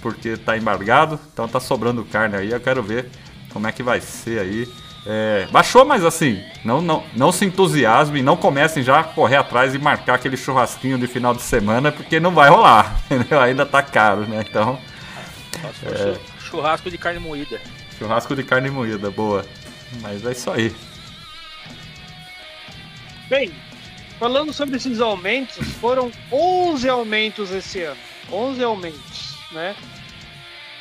porque está embargado, então tá sobrando carne aí. Eu quero ver como é que vai ser aí. É, baixou, mas assim, não, não, não se entusiasmem, não comecem já a correr atrás e marcar aquele churrasquinho de final de semana, porque não vai rolar, entendeu? Ainda tá caro, né? Então, É. chu- churrasco de carne moída. churrasco de carne moída, boa. Mas é isso aí. Bem, falando sobre esses aumentos, foram 11 aumentos esse ano. 11 aumentos, né?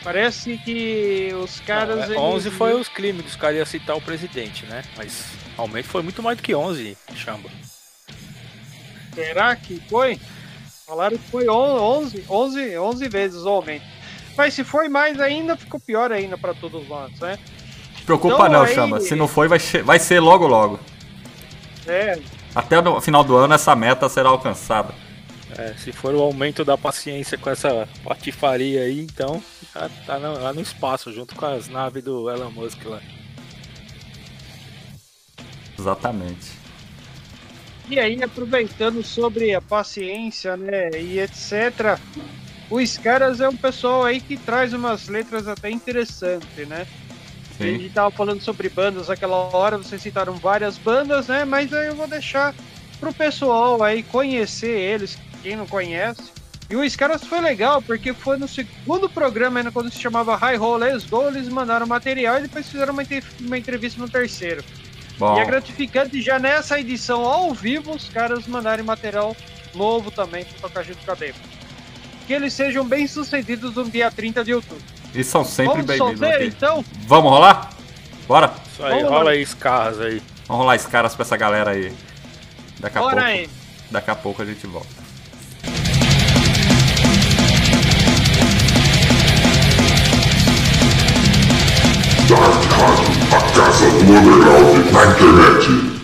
Parece que os caras. Não, é, eles- 11 foi os crimes dos caras iam citar o presidente, né? Mas aumento foi muito mais do que 11, chamba. Será que foi? Falaram que foi 11, 11, 11 vezes o aumento. Mas se foi mais ainda, ficou pior ainda para todos nós, né? preocupa Então, não, aí- chama. Se não foi, vai, vai ser logo logo. É, Até no final do ano essa meta será alcançada. É, se for o aumento da paciência com essa patifaria aí, então já tá no, lá no espaço, junto com as naves do Elon Musk lá. Exatamente. E aí, aproveitando sobre a paciência, né, e etc., os caras é um pessoal aí que traz umas letras até interessantes, né? A gente tava falando sobre bandas naquela hora, vocês citaram várias bandas, né? Mas aí eu vou deixar pro pessoal aí conhecer eles, quem não conhece. E os caras foi legal, porque foi no segundo programa, ainda quando se chamava High Roll Let's Go, eles mandaram material e depois fizeram uma, uma entrevista no terceiro. Bom, E é gratificante já nessa edição ao vivo os caras mandarem material novo também pra tocar junto com a demo. Que eles sejam bem sucedidos no dia 30 de outubro. E são sempre bem-vindos aqui. então? Vamos rolar? Bora? Isso aí, Vamos rola aí os carros aí. Vamos rolar as caras pra essa galera aí. Daqui a Bora pouco. aí. Daqui a pouco a gente volta. Dark Hunt, a casa do underground na internet.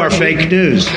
Are fake news.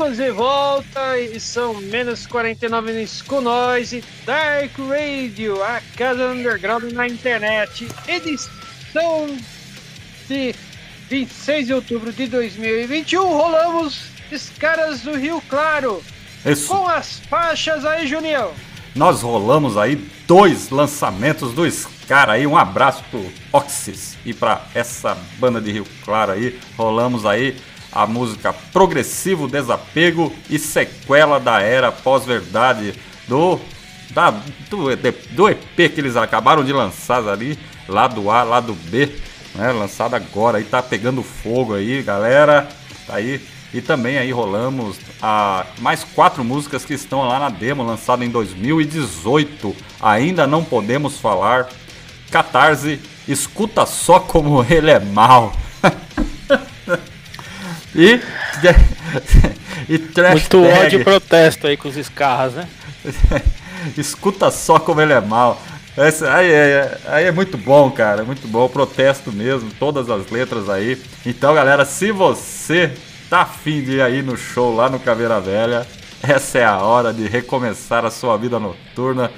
Estamos de volta, edição menos 49 no School Noise, Dark Radio, a casa underground na internet, edição de 26 de outubro de 2021. Rolamos os caras do Rio Claro, Isso. com as faixas aí, Junião. Nós rolamos aí dois lançamentos do Scar aí. Um abraço pro Oxys e pra essa banda de Rio Claro aí. Rolamos aí a música Progressivo Desapego e sequela da era pós-verdade do, da, do, do EP que eles acabaram de lançar ali, lá do A, lá do B, né? Lançado agora aí, tá pegando fogo aí, galera. Tá aí. E também aí rolamos a mais quatro músicas que estão lá na demo, lançada em 2018. Ainda não podemos falar. Catarse, escuta só como ele é mal. e. e trash Muito tag. ódio e protesto aí com os escarras, né? Escuta só como ele é mal. Esse, aí, é, aí é muito bom, cara. Muito bom. Protesto mesmo. Todas as letras aí. Então, galera, se você tá afim de ir aí no show lá no Caveira Velha, essa é a hora de recomeçar a sua vida noturna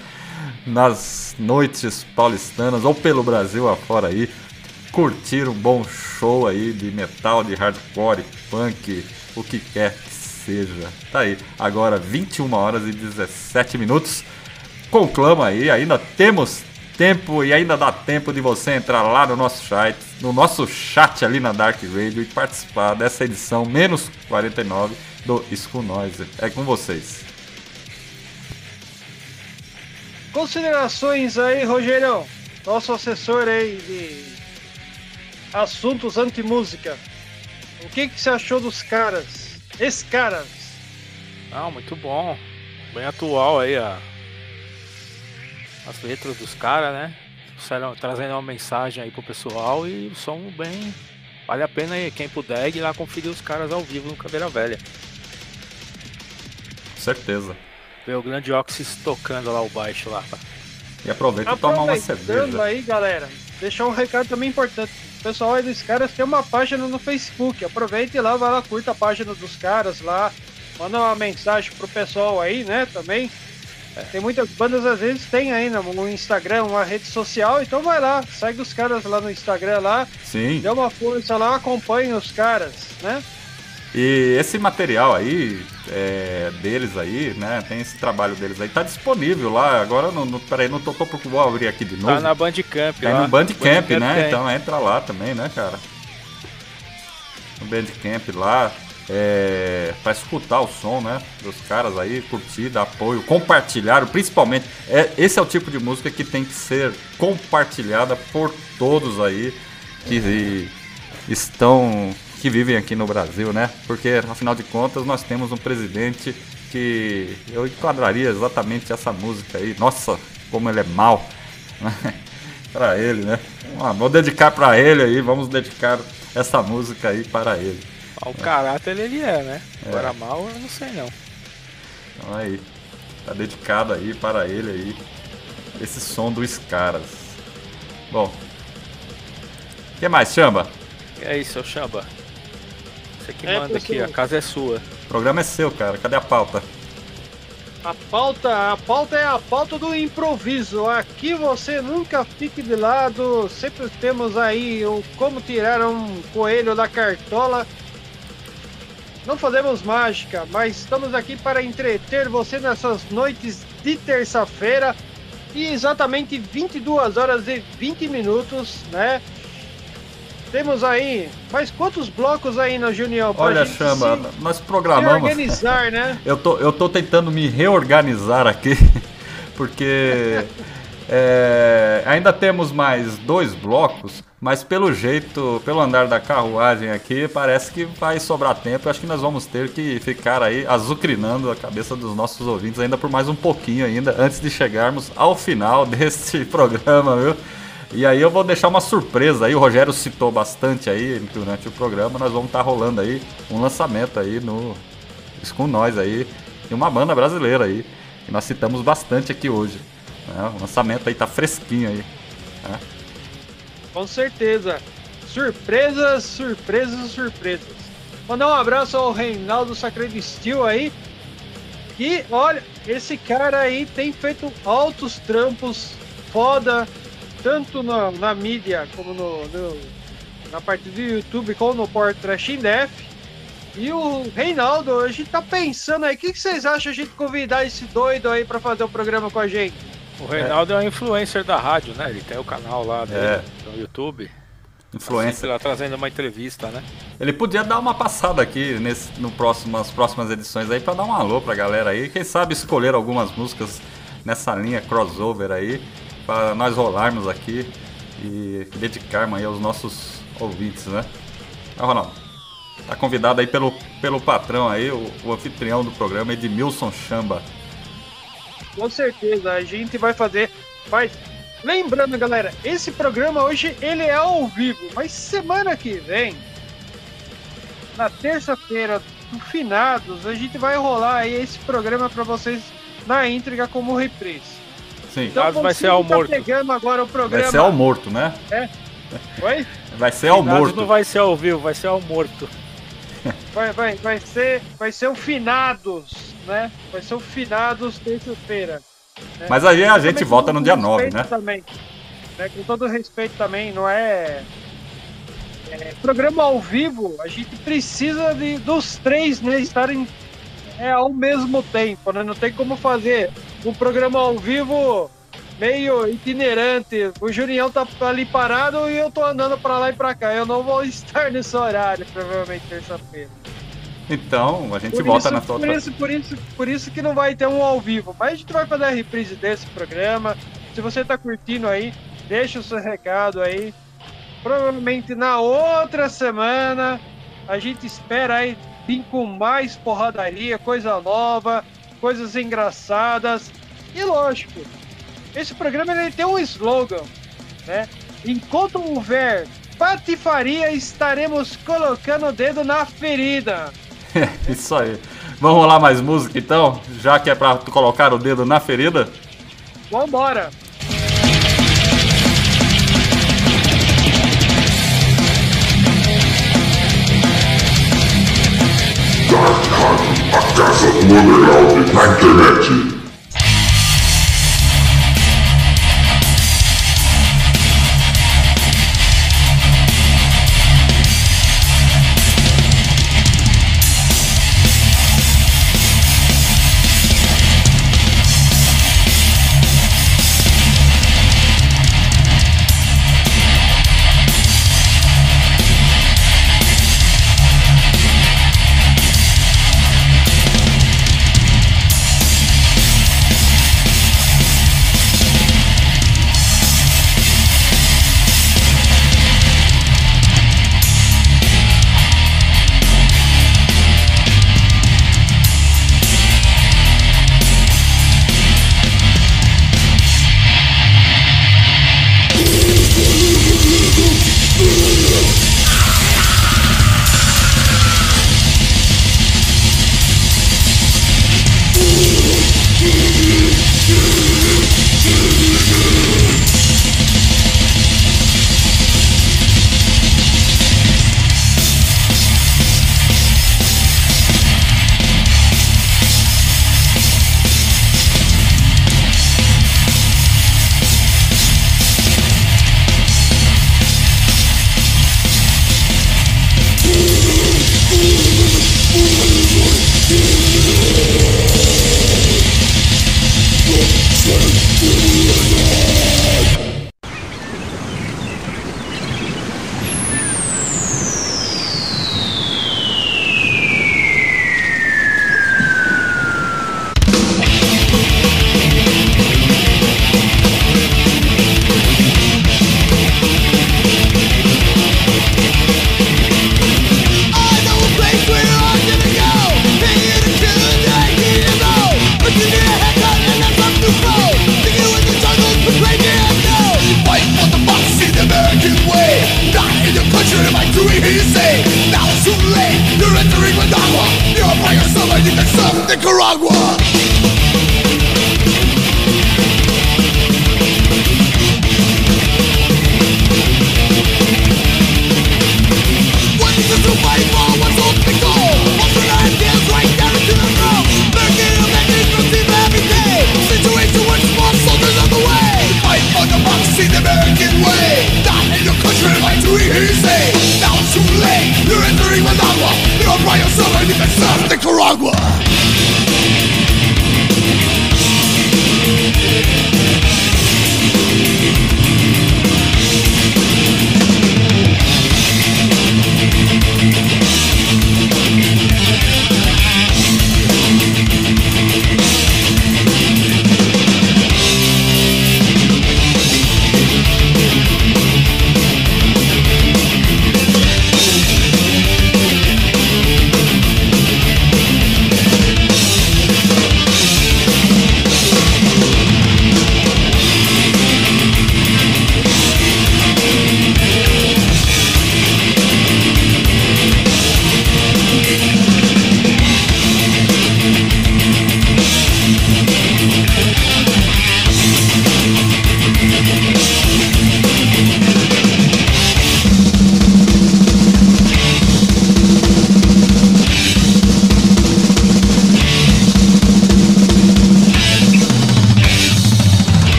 nas noites paulistanas ou pelo Brasil afora aí. Curtir um bom show aí de metal, de hardcore, punk, o que quer que seja. Tá aí, agora 21 horas e 17 minutos. Conclama aí, ainda temos tempo e ainda dá tempo de você entrar lá no nosso chat, no nosso chat ali na Dark Radio e participar dessa edição menos 49 do School Noise. É com vocês. Considerações aí, Rogerão, nosso assessor aí de assuntos anti-música. O que, que você achou dos caras? Esses caras? Não, muito bom. Bem atual aí a... as letras dos caras, né? Trazendo uma mensagem aí pro pessoal e o som bem. Vale a pena aí, quem puder ir lá conferir os caras ao vivo no Cadeira Velha. Com certeza. Ver o grande Oxys tocando lá o baixo lá. E aproveita e toma uma cerveja. aí, galera, deixar um recado também importante. O pessoal aí dos caras tem uma página no Facebook. Aproveite lá, vai lá, curta a página dos caras lá. Manda uma mensagem pro pessoal aí, né, também. É, Tem muitas bandas, às vezes, tem aí no no Instagram, uma rede social, então vai lá, segue os caras lá no Instagram lá, Sim. dê uma força lá, acompanhe os caras, né? E esse material aí, é, deles aí, né? Tem esse trabalho deles aí, tá disponível lá. Agora, não, não, peraí, não tô, tô, vou abrir aqui de novo. Tá na Bandcamp Tem lá. no Bandcamp, né? tem. Então entra lá também, né, cara? No Bandcamp lá. É, pra escutar o som, né? Dos caras aí, curtir, dar apoio, compartilhar. Principalmente, é, esse é o tipo de música que tem que ser compartilhada por todos aí que estão. Que vivem aqui no Brasil, né? Porque afinal de contas nós temos um presidente que eu enquadraria exatamente essa música aí. Nossa, como ele é mal. para ele, né? Ah, vou dedicar para ele aí, vamos dedicar essa música aí para ele. O caráter ele é, né? É. Agora mal eu não sei não. Então aí, tá dedicado aí para ele aí, esse som dos caras. Bom, o que mais, Chamba? É isso, seu Chamba. Você que É, manda aqui, a casa é sua. O programa é seu, cara, cadê a pauta? A pauta, a pauta é a pauta do improviso. Aqui você nunca fique de lado. Sempre temos aí o como tirar um coelho da cartola. Não fazemos mágica, mas estamos aqui para entreter você nessas noites de terça-feira. E exatamente 22 horas e 20 minutos, né? Temos aí, mas quantos blocos aí na Junião? Olha, se- nós programamos. organizar, né? Eu tô, eu tô tentando me reorganizar aqui, porque é, ainda temos mais dois blocos, mas pelo jeito, pelo andar da carruagem aqui, parece que vai sobrar tempo. Eu acho que nós vamos ter que ficar aí azucrinando a cabeça dos nossos ouvintes ainda por mais um pouquinho ainda, antes de chegarmos ao final deste programa, viu? E aí eu vou deixar uma surpresa aí, o Rogério citou bastante aí durante o programa, nós vamos estar rolando aí um lançamento aí no isso com nós aí, de uma banda brasileira aí, que nós citamos bastante aqui hoje. né? O lançamento aí tá fresquinho aí. né? Com certeza. Surpresas, surpresas, surpresas. Mandar um abraço ao Reinaldo Sacredestil aí. Que, olha, esse cara aí tem feito altos trampos foda, tanto na, na mídia como no, no- na parte do YouTube, como no Port Trash in Def. E o Reinaldo hoje tá pensando aí, o que, que vocês acham a gente convidar esse doido aí pra fazer o programa com a gente? O Reinaldo é, um influencer da rádio, né? Ele tem o canal lá dele É. no YouTube. Lá trazendo uma entrevista, né? Ele podia dar uma passada aqui nesse, no próximo, nas próximas edições aí pra dar um alô pra galera aí. Quem sabe escolher algumas músicas nessa linha crossover aí, pra nós rolarmos aqui e dedicarmos aí aos nossos ouvintes, né? Ah, Ronaldo, tá convidado aí pelo, pelo patrão aí, o, o anfitrião do programa, Edmilson Chamba. Com certeza, a gente vai fazer. Mas lembrando, galera, esse programa hoje ele é ao vivo, mas semana que vem, na terça-feira do finados, a gente vai rolar aí esse programa para vocês na íntegra como reprise. Sim, Então Caso vai ser ao tá morto. pegando agora o programa. vai ser ao morto, né? É. Oi? Vai ser ao morto. não vai ser ao vivo, vai ser ao morto. Vai, vai, vai ser, vai ser o finados, né? Vai ser o finados terça-feira. né? Mas aí a gente volta no dia todo 9, respeito né? Também, né? Com todo respeito também, não é é, programa ao vivo, a gente precisa de, dos três né, estarem é, ao mesmo tempo, né? Não tem como fazer um programa ao vivo meio itinerante. O Junião tá ali parado e eu tô andando pra lá e pra cá. Eu não vou estar nesse horário, provavelmente terça-feira. Então, a gente Por volta isso, na sua por outra. isso, por isso, por isso que não vai ter um ao vivo. Mas a gente vai fazer a reprise desse programa. Se você tá curtindo aí, deixa o seu recado aí. Provavelmente na outra semana a gente espera aí vir com mais porradaria, coisa nova, coisas engraçadas. E lógico, esse programa ele tem um slogan, né? Enquanto houver patifaria, estaremos colocando o dedo na ferida. Isso aí. Vamos rolar mais música então? Já que é pra tu colocar o dedo na ferida? Vambora! Dark Hunt, a casa do underground na internet.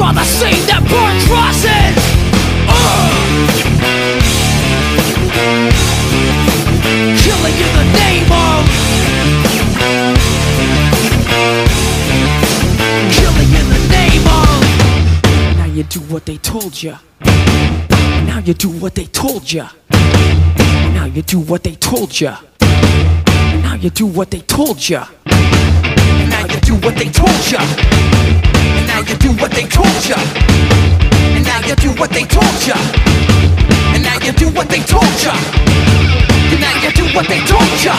Are the same that burn crosses. Ugh! Killing in the name of. Killing in the name of. Now you do what they told ya. Now you do what they told ya. Now you do what they told ya. Now you do what they told ya. Now you do what they told ya Now you do what they told ya. And now you do what they told ya. And now you do what they told ya. And now you do what they told ya.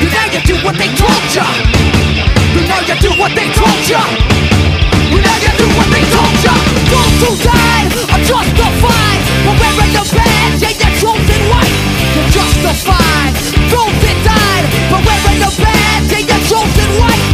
And now you do what they told ya. And now you do what they told ya. And now you do what they told ya. Those who died are justified. For wearing the badge and your chosen white. You're justified. Those that died for wearing the badge and your chosen white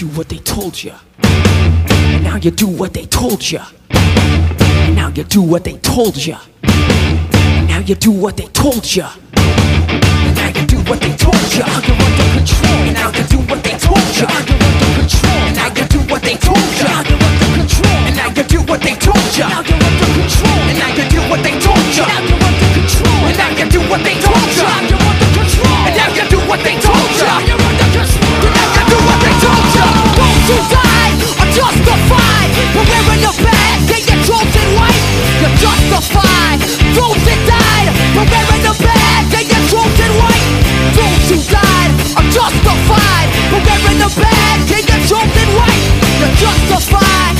do what they told you. And now you do what they told you. And now you do what they told you. Now you do what they told you. And now you do what they told you. Now you're under control. And now you do what they told you. Now you're under control. And now you do what they told you. Now you're under control. And now you do what they told you. Now you're under control. And now you do what they told you. Now you're under control. And now you do what they told you. Now. And now you do what they told you to die are justified But wearing your bad, get your chosen white. You're justified Those that died But wearing your bad, get your chosen white. Those who died are justified But wearing your bad, get your chosen white. You're justified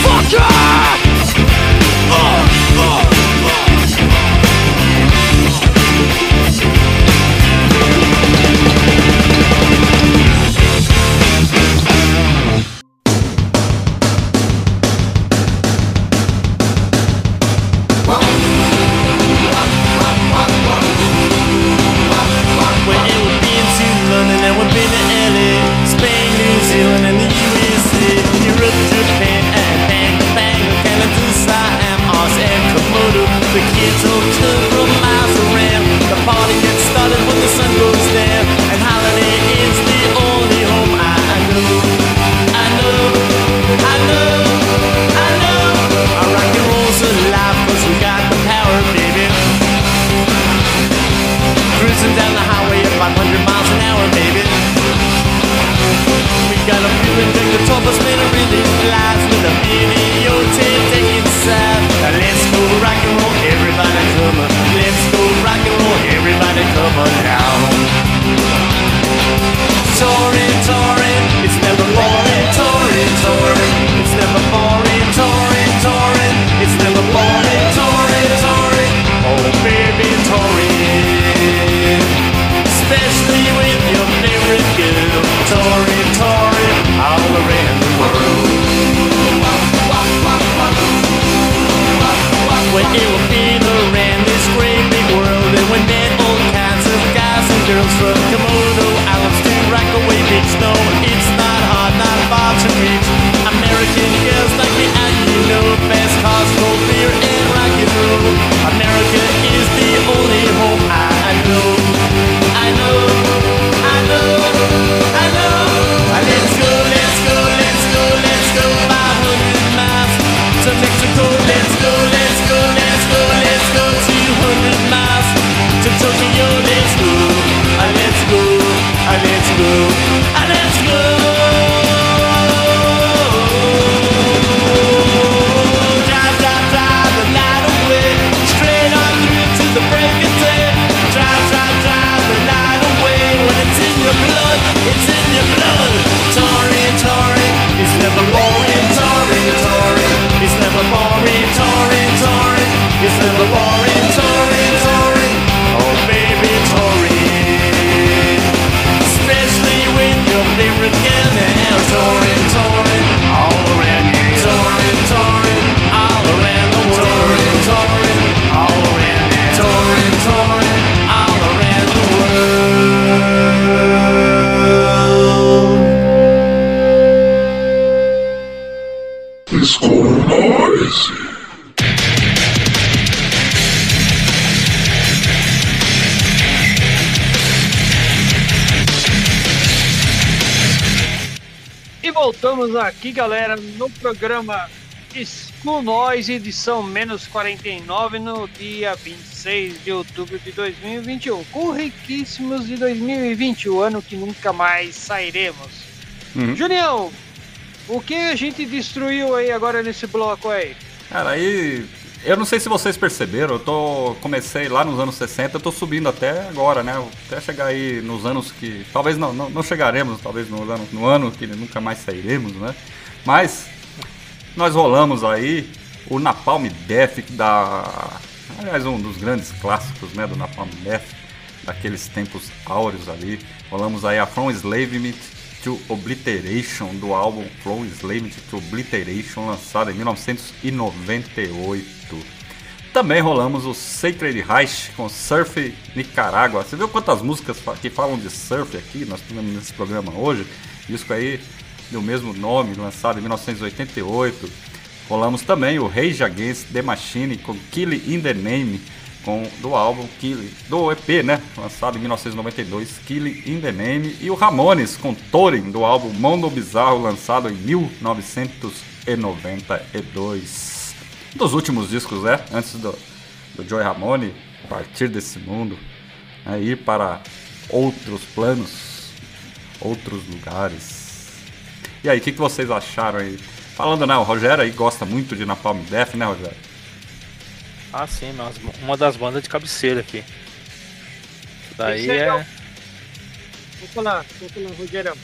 Fucker! Programa School Noise, edição menos 49, no dia 26 de outubro de 2021. Com riquíssimos de 2020, o ano que nunca mais sairemos. Uhum. Junião, o que a gente destruiu aí agora nesse bloco aí? Cara, aí. Eu não sei se vocês perceberam, eu tô. Comecei lá nos anos 60, eu tô subindo até agora, né? Até chegar aí nos anos que. Talvez não, não, não chegaremos, talvez no ano, no ano que nunca mais sairemos, né? Mas nós rolamos aí o Napalm Death da. Aliás, um dos grandes clássicos né, do Napalm Death, daqueles tempos áureos ali. Rolamos aí a From Enslavement to Obliteration, do álbum From Enslavement to Obliteration, lançado em 1998. Também rolamos o Sacred Reich com Surf Nicarágua. Você viu quantas músicas que falam de surf aqui? Nós temos nesse programa hoje. Disco aí do mesmo nome, lançado em 1988. Rolamos também o Rage Against the Machine com Kill in the Name, com, do álbum Kill, do EP, né? Lançado em 1992, Kill in the Name. E o Ramones com Thorin, do álbum Mundo Bizarro, lançado em 1992. Um dos últimos discos, né? Antes do, do Joy Ramone partir desse mundo, né? ir para outros planos, outros lugares. E aí, o que, que vocês acharam aí? Falando, né? O Rogério aí gosta muito de Napalm Death, né, Rogério? Ah, sim, mas uma das bandas de cabeceira aqui. Isso daí é o- é. Vou falar, vou falar, Rogerão.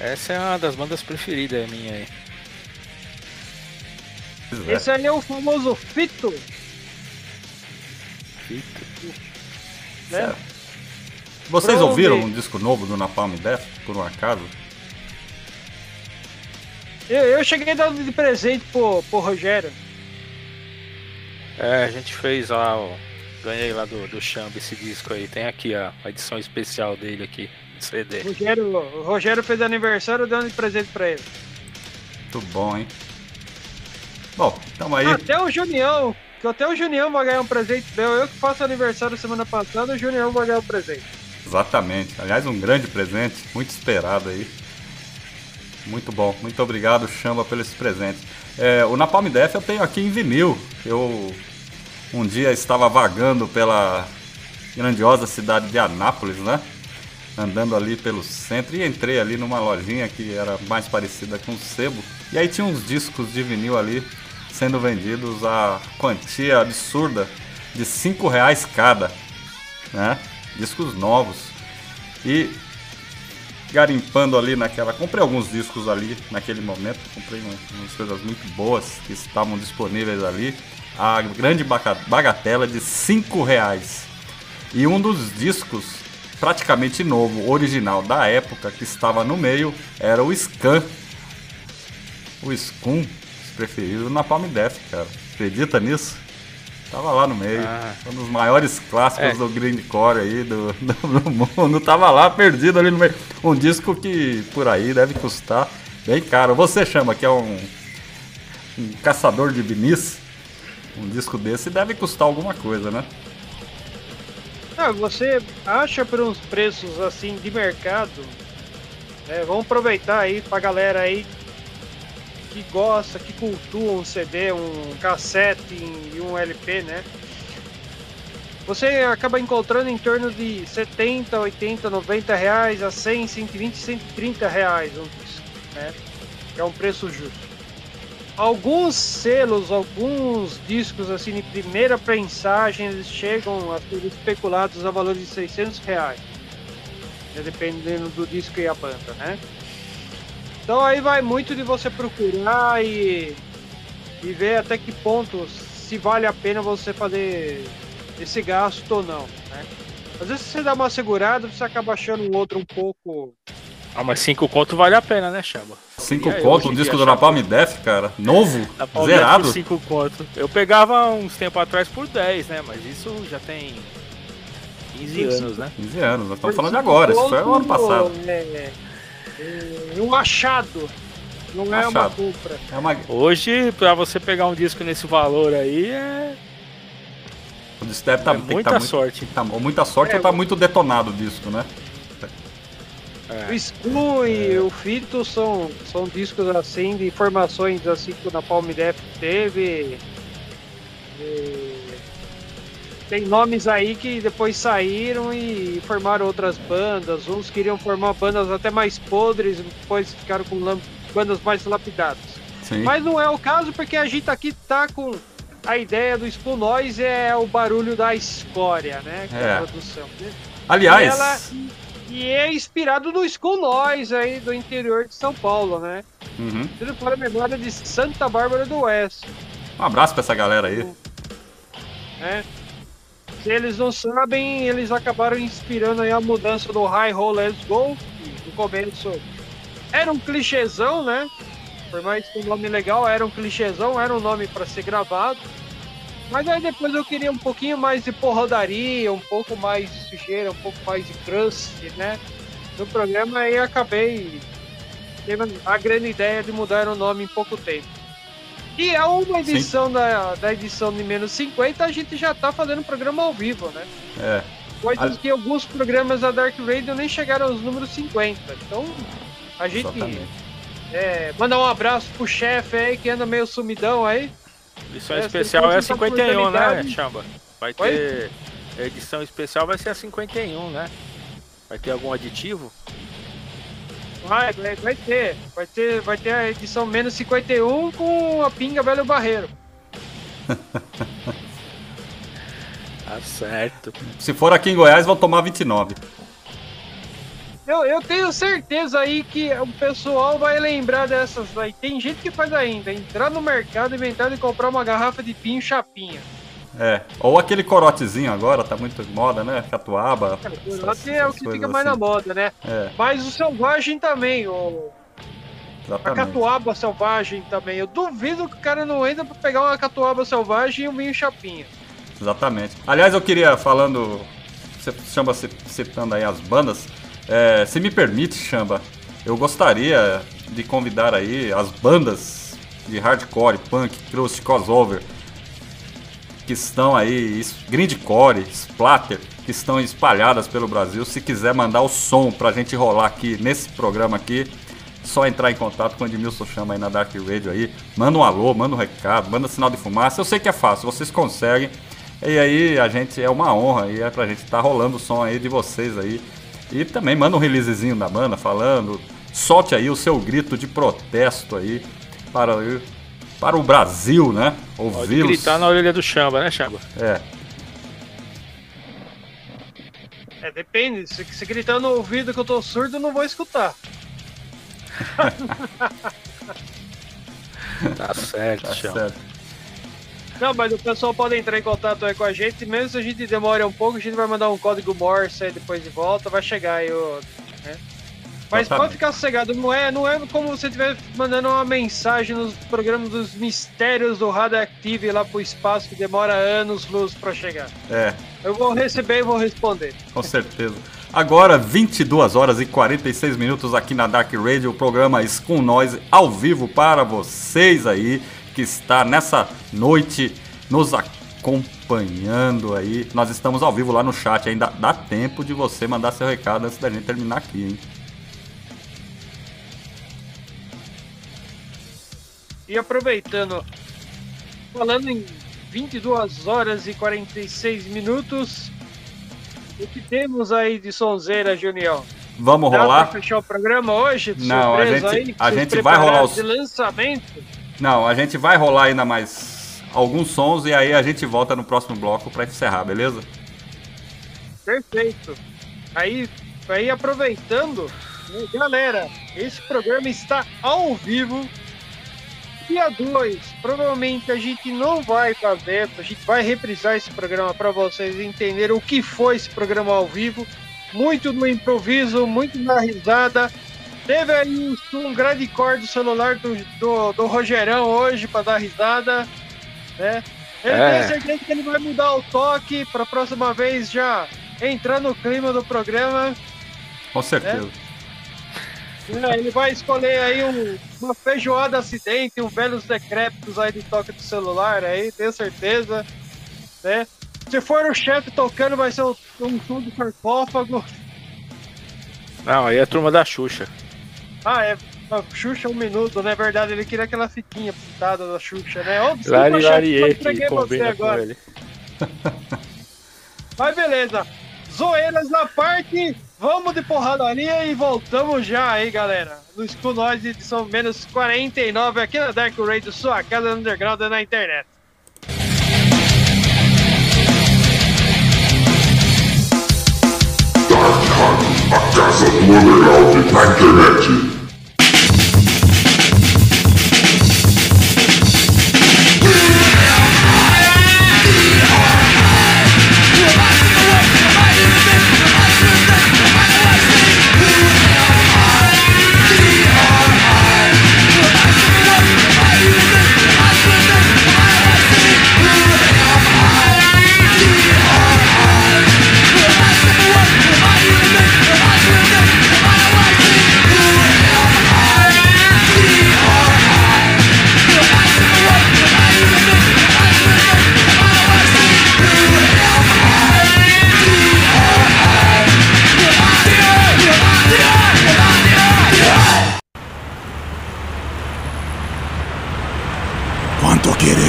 Essa é uma das bandas preferidas minha aí. É. Esse aí é o famoso fito. Fito. Né? Vocês ouviram um disco novo do Napalm Death, por um acaso? Eu, eu cheguei dando de presente pro, pro Rogério. É, a gente fez lá, ó, ganhei lá do, do Chamba esse disco aí. Tem aqui ó, a edição especial dele aqui, CD. O Rogério, o Rogério fez aniversário dando de presente pra ele. Muito bom, hein? Bom, tamo aí. Até o Junião, que até o Junião vai ganhar um presente meu. Eu que faço aniversário semana passada, o Junião vai ganhar um presente. Exatamente. Aliás, um grande presente, muito esperado aí. Muito bom. Muito obrigado, Chamba, pelo esse presente. É, o Napalm Death eu tenho aqui em vinil. Eu um dia estava vagando pela grandiosa cidade de Anápolis, né? Andando ali pelo centro e entrei ali numa lojinha que era mais parecida com o sebo. E aí tinha uns discos de vinil ali sendo vendidos a quantia absurda de 5 reais cada, né? Discos novos. E garimpando ali naquela. Comprei alguns discos ali naquele momento. Comprei um- umas coisas muito boas que estavam disponíveis ali. A grande bagatela de 5 reais. E um dos discos praticamente novo, original da época, que estava no meio, era o Scan. O Scum, se preferir, o Napalm Death, cara. Acredita nisso? Tava lá no meio. Ah. Um dos maiores clássicos É. do grindcore aí do, do, do mundo. Tava lá perdido ali no meio. Um disco que por aí deve custar bem caro. Você chama que é um, um caçador de vinis. Um disco desse deve custar alguma coisa, né? Ah, você acha por uns preços assim de mercado? né? vamos aproveitar aí pra galera aí que gosta, que cultua um CD, um cassete e um LP, né? Você acaba encontrando em torno de 70, 80, 90 reais a 100, 120, 130 reais um disco, né? É um preço justo. Alguns selos, alguns discos assim de primeira prensagem, eles chegam a ser especulados a valor de 600 reais. né, Dependendo do disco e a banda, né? Então aí vai muito de você procurar e, e ver até que ponto se vale a pena você fazer esse gasto ou não, né? Às vezes você dá uma segurada, você acaba achando um outro um pouco Ah, mas 5 conto vale a pena, né, Chamba? 5 E aí, conto, um disco do? Napalm Death, cara. Novo, Na Palmeiras zerado. por 5 conto. Eu pegava uns tempo atrás por 10, né? Mas isso já tem 15 anos, né? 15 anos, nós estamos falando de agora. Isso foi o ano passado. É, é um achado, não é uma Achado. compra. É uma... Hoje, pra você pegar um disco nesse valor aí, é. O disco deve tá, É tem que muita tá muito- sorte. tá- ou muita sorte É, ou tá muito detonado o disco, né? é. O Screw e o Fito são, são discos assim, de informações assim que o Napalm Death teve. E Tem nomes aí que depois saíram e formaram outras bandas. Uns queriam formar bandas até mais podres, depois ficaram com bandas mais lapidadas. Sim. Mas não é o caso porque a gente aqui tá com a ideia do Spoon Noise é o barulho da escória, né? Que é, É. a produção. Né? Aliás, E, ela- e é inspirado no School Noise aí do interior de São Paulo, né? uhum. Tudo para a memória de Santa Bárbara do Oeste, um abraço pra essa galera aí. né? Eles não sabem, eles acabaram inspirando aí a mudança do High Roll Let's Go, no começo era um clichêzão, né? Por mais que o nome legal era um clichêzão, era um nome para ser gravado. Mas aí depois eu queria um pouquinho mais de porradaria, um pouco mais de sujeira, um pouco mais de crust, né? No programa aí acabei teve a grande ideia de mudar o nome em pouco tempo. E a uma edição da, da edição de menos 50, a gente já tá fazendo programa ao vivo, né? É. Coisas A- que alguns programas da Dark Radio nem chegaram aos números 50. Então, a gente Exatamente. é, mandar um abraço pro chefe aí que anda meio sumidão aí. Edição É, especial é a você tá 51, né, Chamba? Vai Oi? ter. A edição especial vai ser a 51, né? Vai ter algum aditivo? Vai, vai, ter. Vai ter. Vai ter a edição menos 51 com a pinga velho barreiro. Tá certo. Se for aqui em Goiás, vão tomar 29. Eu, eu tenho certeza aí que o pessoal vai lembrar dessas aí. Tem gente que faz ainda, entrar no mercado, inventar de comprar uma garrafa de pinho chapinha. É. Ou aquele corotezinho agora, tá muito moda, né? Catuaba. Corote é o que fica mais na moda, né? É, Mas o selvagem também, o, a exatamente. catuaba selvagem também. Eu duvido que o cara não entra pra pegar uma catuaba selvagem e um vinho chapinha. Exatamente. Aliás, eu queria, falando, você chama citando aí as bandas, é, se me permite, Chamba, eu gostaria de convidar aí as bandas de hardcore, punk, crust, crossover, que estão aí, grindcore, splatter, que estão espalhadas pelo Brasil. Se quiser mandar o som pra gente rolar aqui nesse programa aqui, só entrar em contato com o Edmilson Chama aí na Dark Radio aí. Manda um alô, manda um recado, manda sinal de fumaça. Eu sei que é fácil, vocês conseguem. E aí a gente é uma honra e é pra gente estar rolando o som aí de vocês aí. E também manda um releasezinho da banda falando. Solte aí o seu grito de protesto aí para, para o Brasil, né? Pode Ouvi-los. gritar na orelha do Chamba, né, Chamba? É. É, depende. Se, se gritar no ouvido que eu tô surdo, eu não vou escutar. Tá certo, Tá Chamba. certo. Não, mas o pessoal pode entrar em contato aí com a gente. Mesmo se a gente demore um pouco, a gente vai mandar um código Morse aí depois de volta. Vai chegar aí o. né? Mas Exatamente. pode ficar sossegado, não é, não é como você estiver mandando uma mensagem nos programas dos mistérios do Radioactive lá pro espaço que demora anos luz pra chegar. É, Eu vou receber e vou responder. com certeza. Agora, 22 horas e 46 minutos aqui na Dark Radio, o programa Scum Noise ao vivo para vocês aí, que está nessa noite nos acompanhando aí. Nós estamos ao vivo lá no chat, ainda dá tempo de você mandar seu recado antes da gente terminar aqui, hein? E aproveitando, falando em 22 horas e 46 minutos, o que temos aí de sonzeira, Junião? Vamos Dá rolar? pra fechar o programa hoje? Não, a gente- aí? a gente vai rolar os- de lançamento? Não, a gente vai rolar ainda mais alguns sons e aí a gente volta no próximo bloco para encerrar, beleza? Perfeito. Aí, aí aproveitando, né, galera, esse programa está ao vivo. Dia 2, provavelmente a gente não vai fazer, a gente vai reprisar esse programa para vocês entenderem o que foi esse programa ao vivo. Muito no improviso, muito na risada. Teve aí um, um grande cor do celular do, do, do Rogerão hoje para dar risada. Né? Eu É. tenho certeza que ele vai mudar o toque para a próxima vez já entrar no clima do programa. Com certeza. É, ele vai escolher aí um- uma feijoada acidente, um velhos decrépitos aí de toque do celular aí, tenho certeza. Né? Se for o chefe tocando, vai ser um, um som do sarcófago. Não, aí é a turma da Xuxa. Ah, é. a Xuxa um minuto, não é verdade? Ele queria aquela fitinha pintada da Xuxa, né? Ô, desculpa, Lari chefe, só Larie, que combina com agora. ele. Mas beleza. Zoeiras na parte, vamos de porradaria e voltamos já aí, galera. No School Noise, edição menos 49, aqui na Dark Radio, sua casa underground na internet. A casa do underground na internet.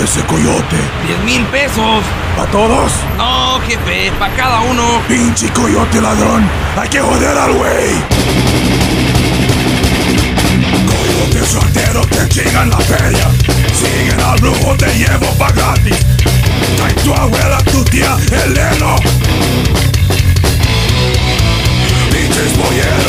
Ese coyote? ¡Diez mil pesos! ¿Para todos? No, jefe, para cada uno. Pinche coyote ladrón. Hay que joder al güey. Coyote soltero te chingan la feria. Siguen al brujo, te llevo pa' gratis. Trae tu abuela, tu tía, el heno. Pinches polleros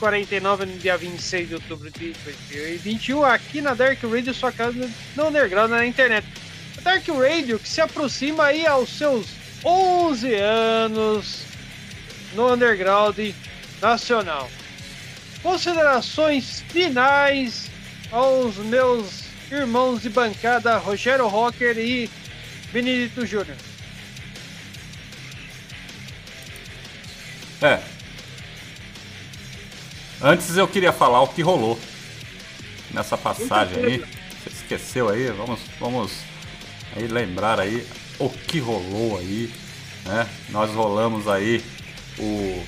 249 no dia 26 de outubro de 2021, aqui na Dark Radio, sua casa no underground na internet. Dark Radio que se aproxima aí aos seus 11 anos no underground nacional. Considerações finais aos meus irmãos de bancada Rogério Rocker e Benedito Júnior. Antes eu queria falar o que rolou nessa passagem aí. Você esqueceu aí? Vamos, vamos aí lembrar aí o que rolou aí, né? Nós rolamos aí o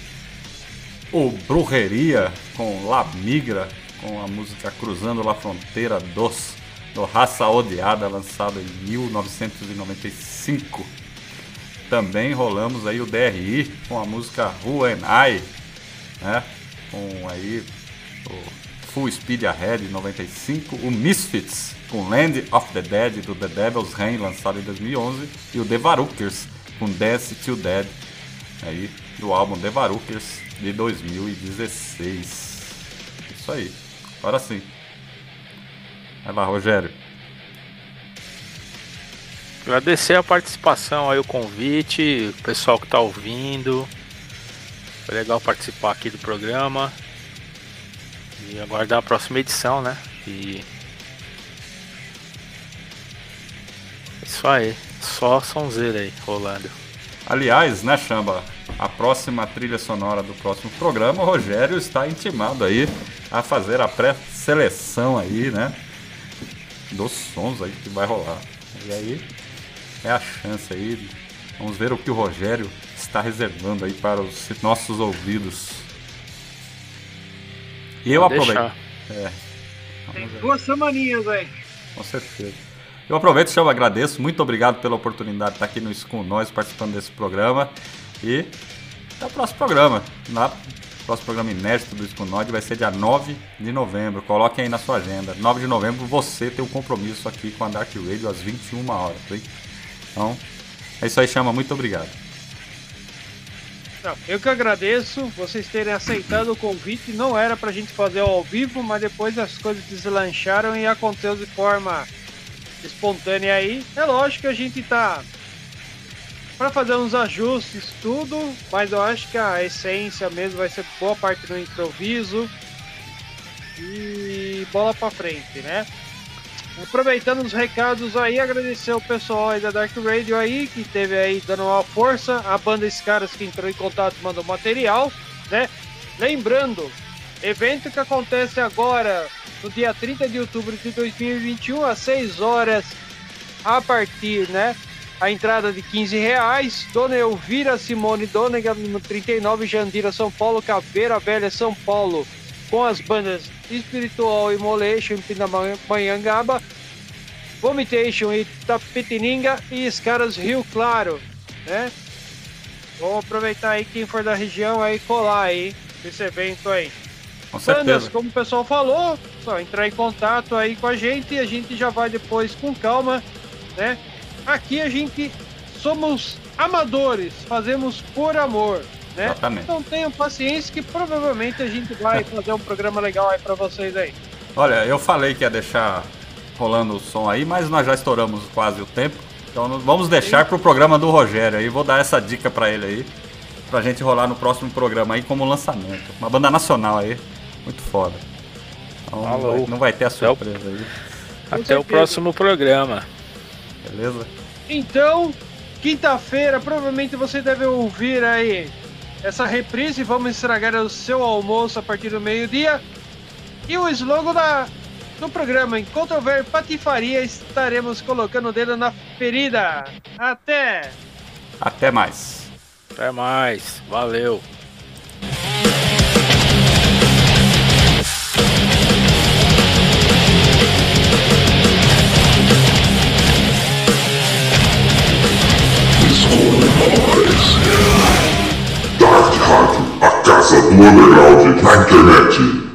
o Brujeria com La Migra com a música Cruzando La Fronteira dos do Raça Odiada lançado em 1995. Também rolamos aí o DRI com a música Who Am I, né? Com aí o Full Speed Ahead 95, o Misfits com Land of the Dead do The Devil's Reign lançado em 2011 e o The Varukers com Dance Till Dead aí do álbum The Varukers de 2016. Isso aí. Agora sim. Vai lá, Rogério. Agradecer a participação aí, o convite, o pessoal que tá ouvindo. Foi legal participar aqui do programa. E aguardar a próxima edição, né? E. Isso aí. Só sonzeira aí rolando. Aliás, né, Chamba? A próxima trilha sonora do próximo programa, o Rogério está intimado aí a fazer a pré-seleção aí, né? Dos sons aí que vai rolar. E aí é a chance aí. Vamos ver o que o Rogério está reservando aí para os nossos ouvidos. E eu aproveito. É. Tem duas semaninhas aí. Com certeza. Eu aproveito e eu agradeço. Muito obrigado pela oportunidade de estar aqui no com nós, participando desse programa. E até o próximo programa. Na próximo programa inédito do nós vai ser dia 9 de novembro. Coloque aí na sua agenda. 9 de novembro você tem um compromisso aqui com a Dark Radio às 21 horas. Hein? Então, é isso aí, chama. Muito obrigado. Não, eu que agradeço vocês terem aceitado o convite. Não era pra gente fazer ao vivo, mas depois as coisas deslancharam e aconteceu de forma espontânea aí. É lógico que a gente tá para fazer uns ajustes, tudo, mas eu acho que a essência mesmo vai ser boa parte do improviso e bola pra frente, né? Aproveitando os recados aí, agradecer o pessoal aí da Dark Radio aí, que teve aí dando uma força, a banda Escaras que entrou em contato mandou material, né? Lembrando, evento que acontece agora no dia 30 de outubro de 2021, às 6 horas, a partir, né? A entrada de 15 reais. Dona Elvira Simone Donegan, no 39, Jandira, São Paulo, Caveira Velha, São Paulo, com as bandas Espiritual Immolation, Pindamonhangaba, Vomitation e Tapetininga e Escaras Rio Claro, né? Vamos aproveitar aí quem for da região aí colar aí esse evento aí. Com Bandas, certeza. como o pessoal falou, só entrar em contato aí com a gente e a gente já vai depois com calma, né? Aqui a gente somos amadores, fazemos por amor, né? Exatamente. Então tenham paciência que provavelmente a gente vai fazer um programa legal aí pra vocês aí. Olha, eu falei que ia deixar rolando o som aí, mas nós já estouramos quase o tempo. Então vamos deixar pro programa do Rogério aí. Vou dar essa dica pra ele aí. Pra gente rolar no próximo programa aí como lançamento. Uma banda nacional aí. Muito foda. Então não Alô. vai, não vai ter a Até surpresa aí. Até o próximo programa. Beleza? Então, quinta-feira, provavelmente você deve ouvir aí essa reprise. Vamos estragar o seu almoço a partir do meio-dia. E o slogan da, do programa, enquanto houver patifaria, estaremos colocando o dedo na ferida. Até! Até mais. Até mais. Valeu. Dark Rádio, a casa do underground na internet.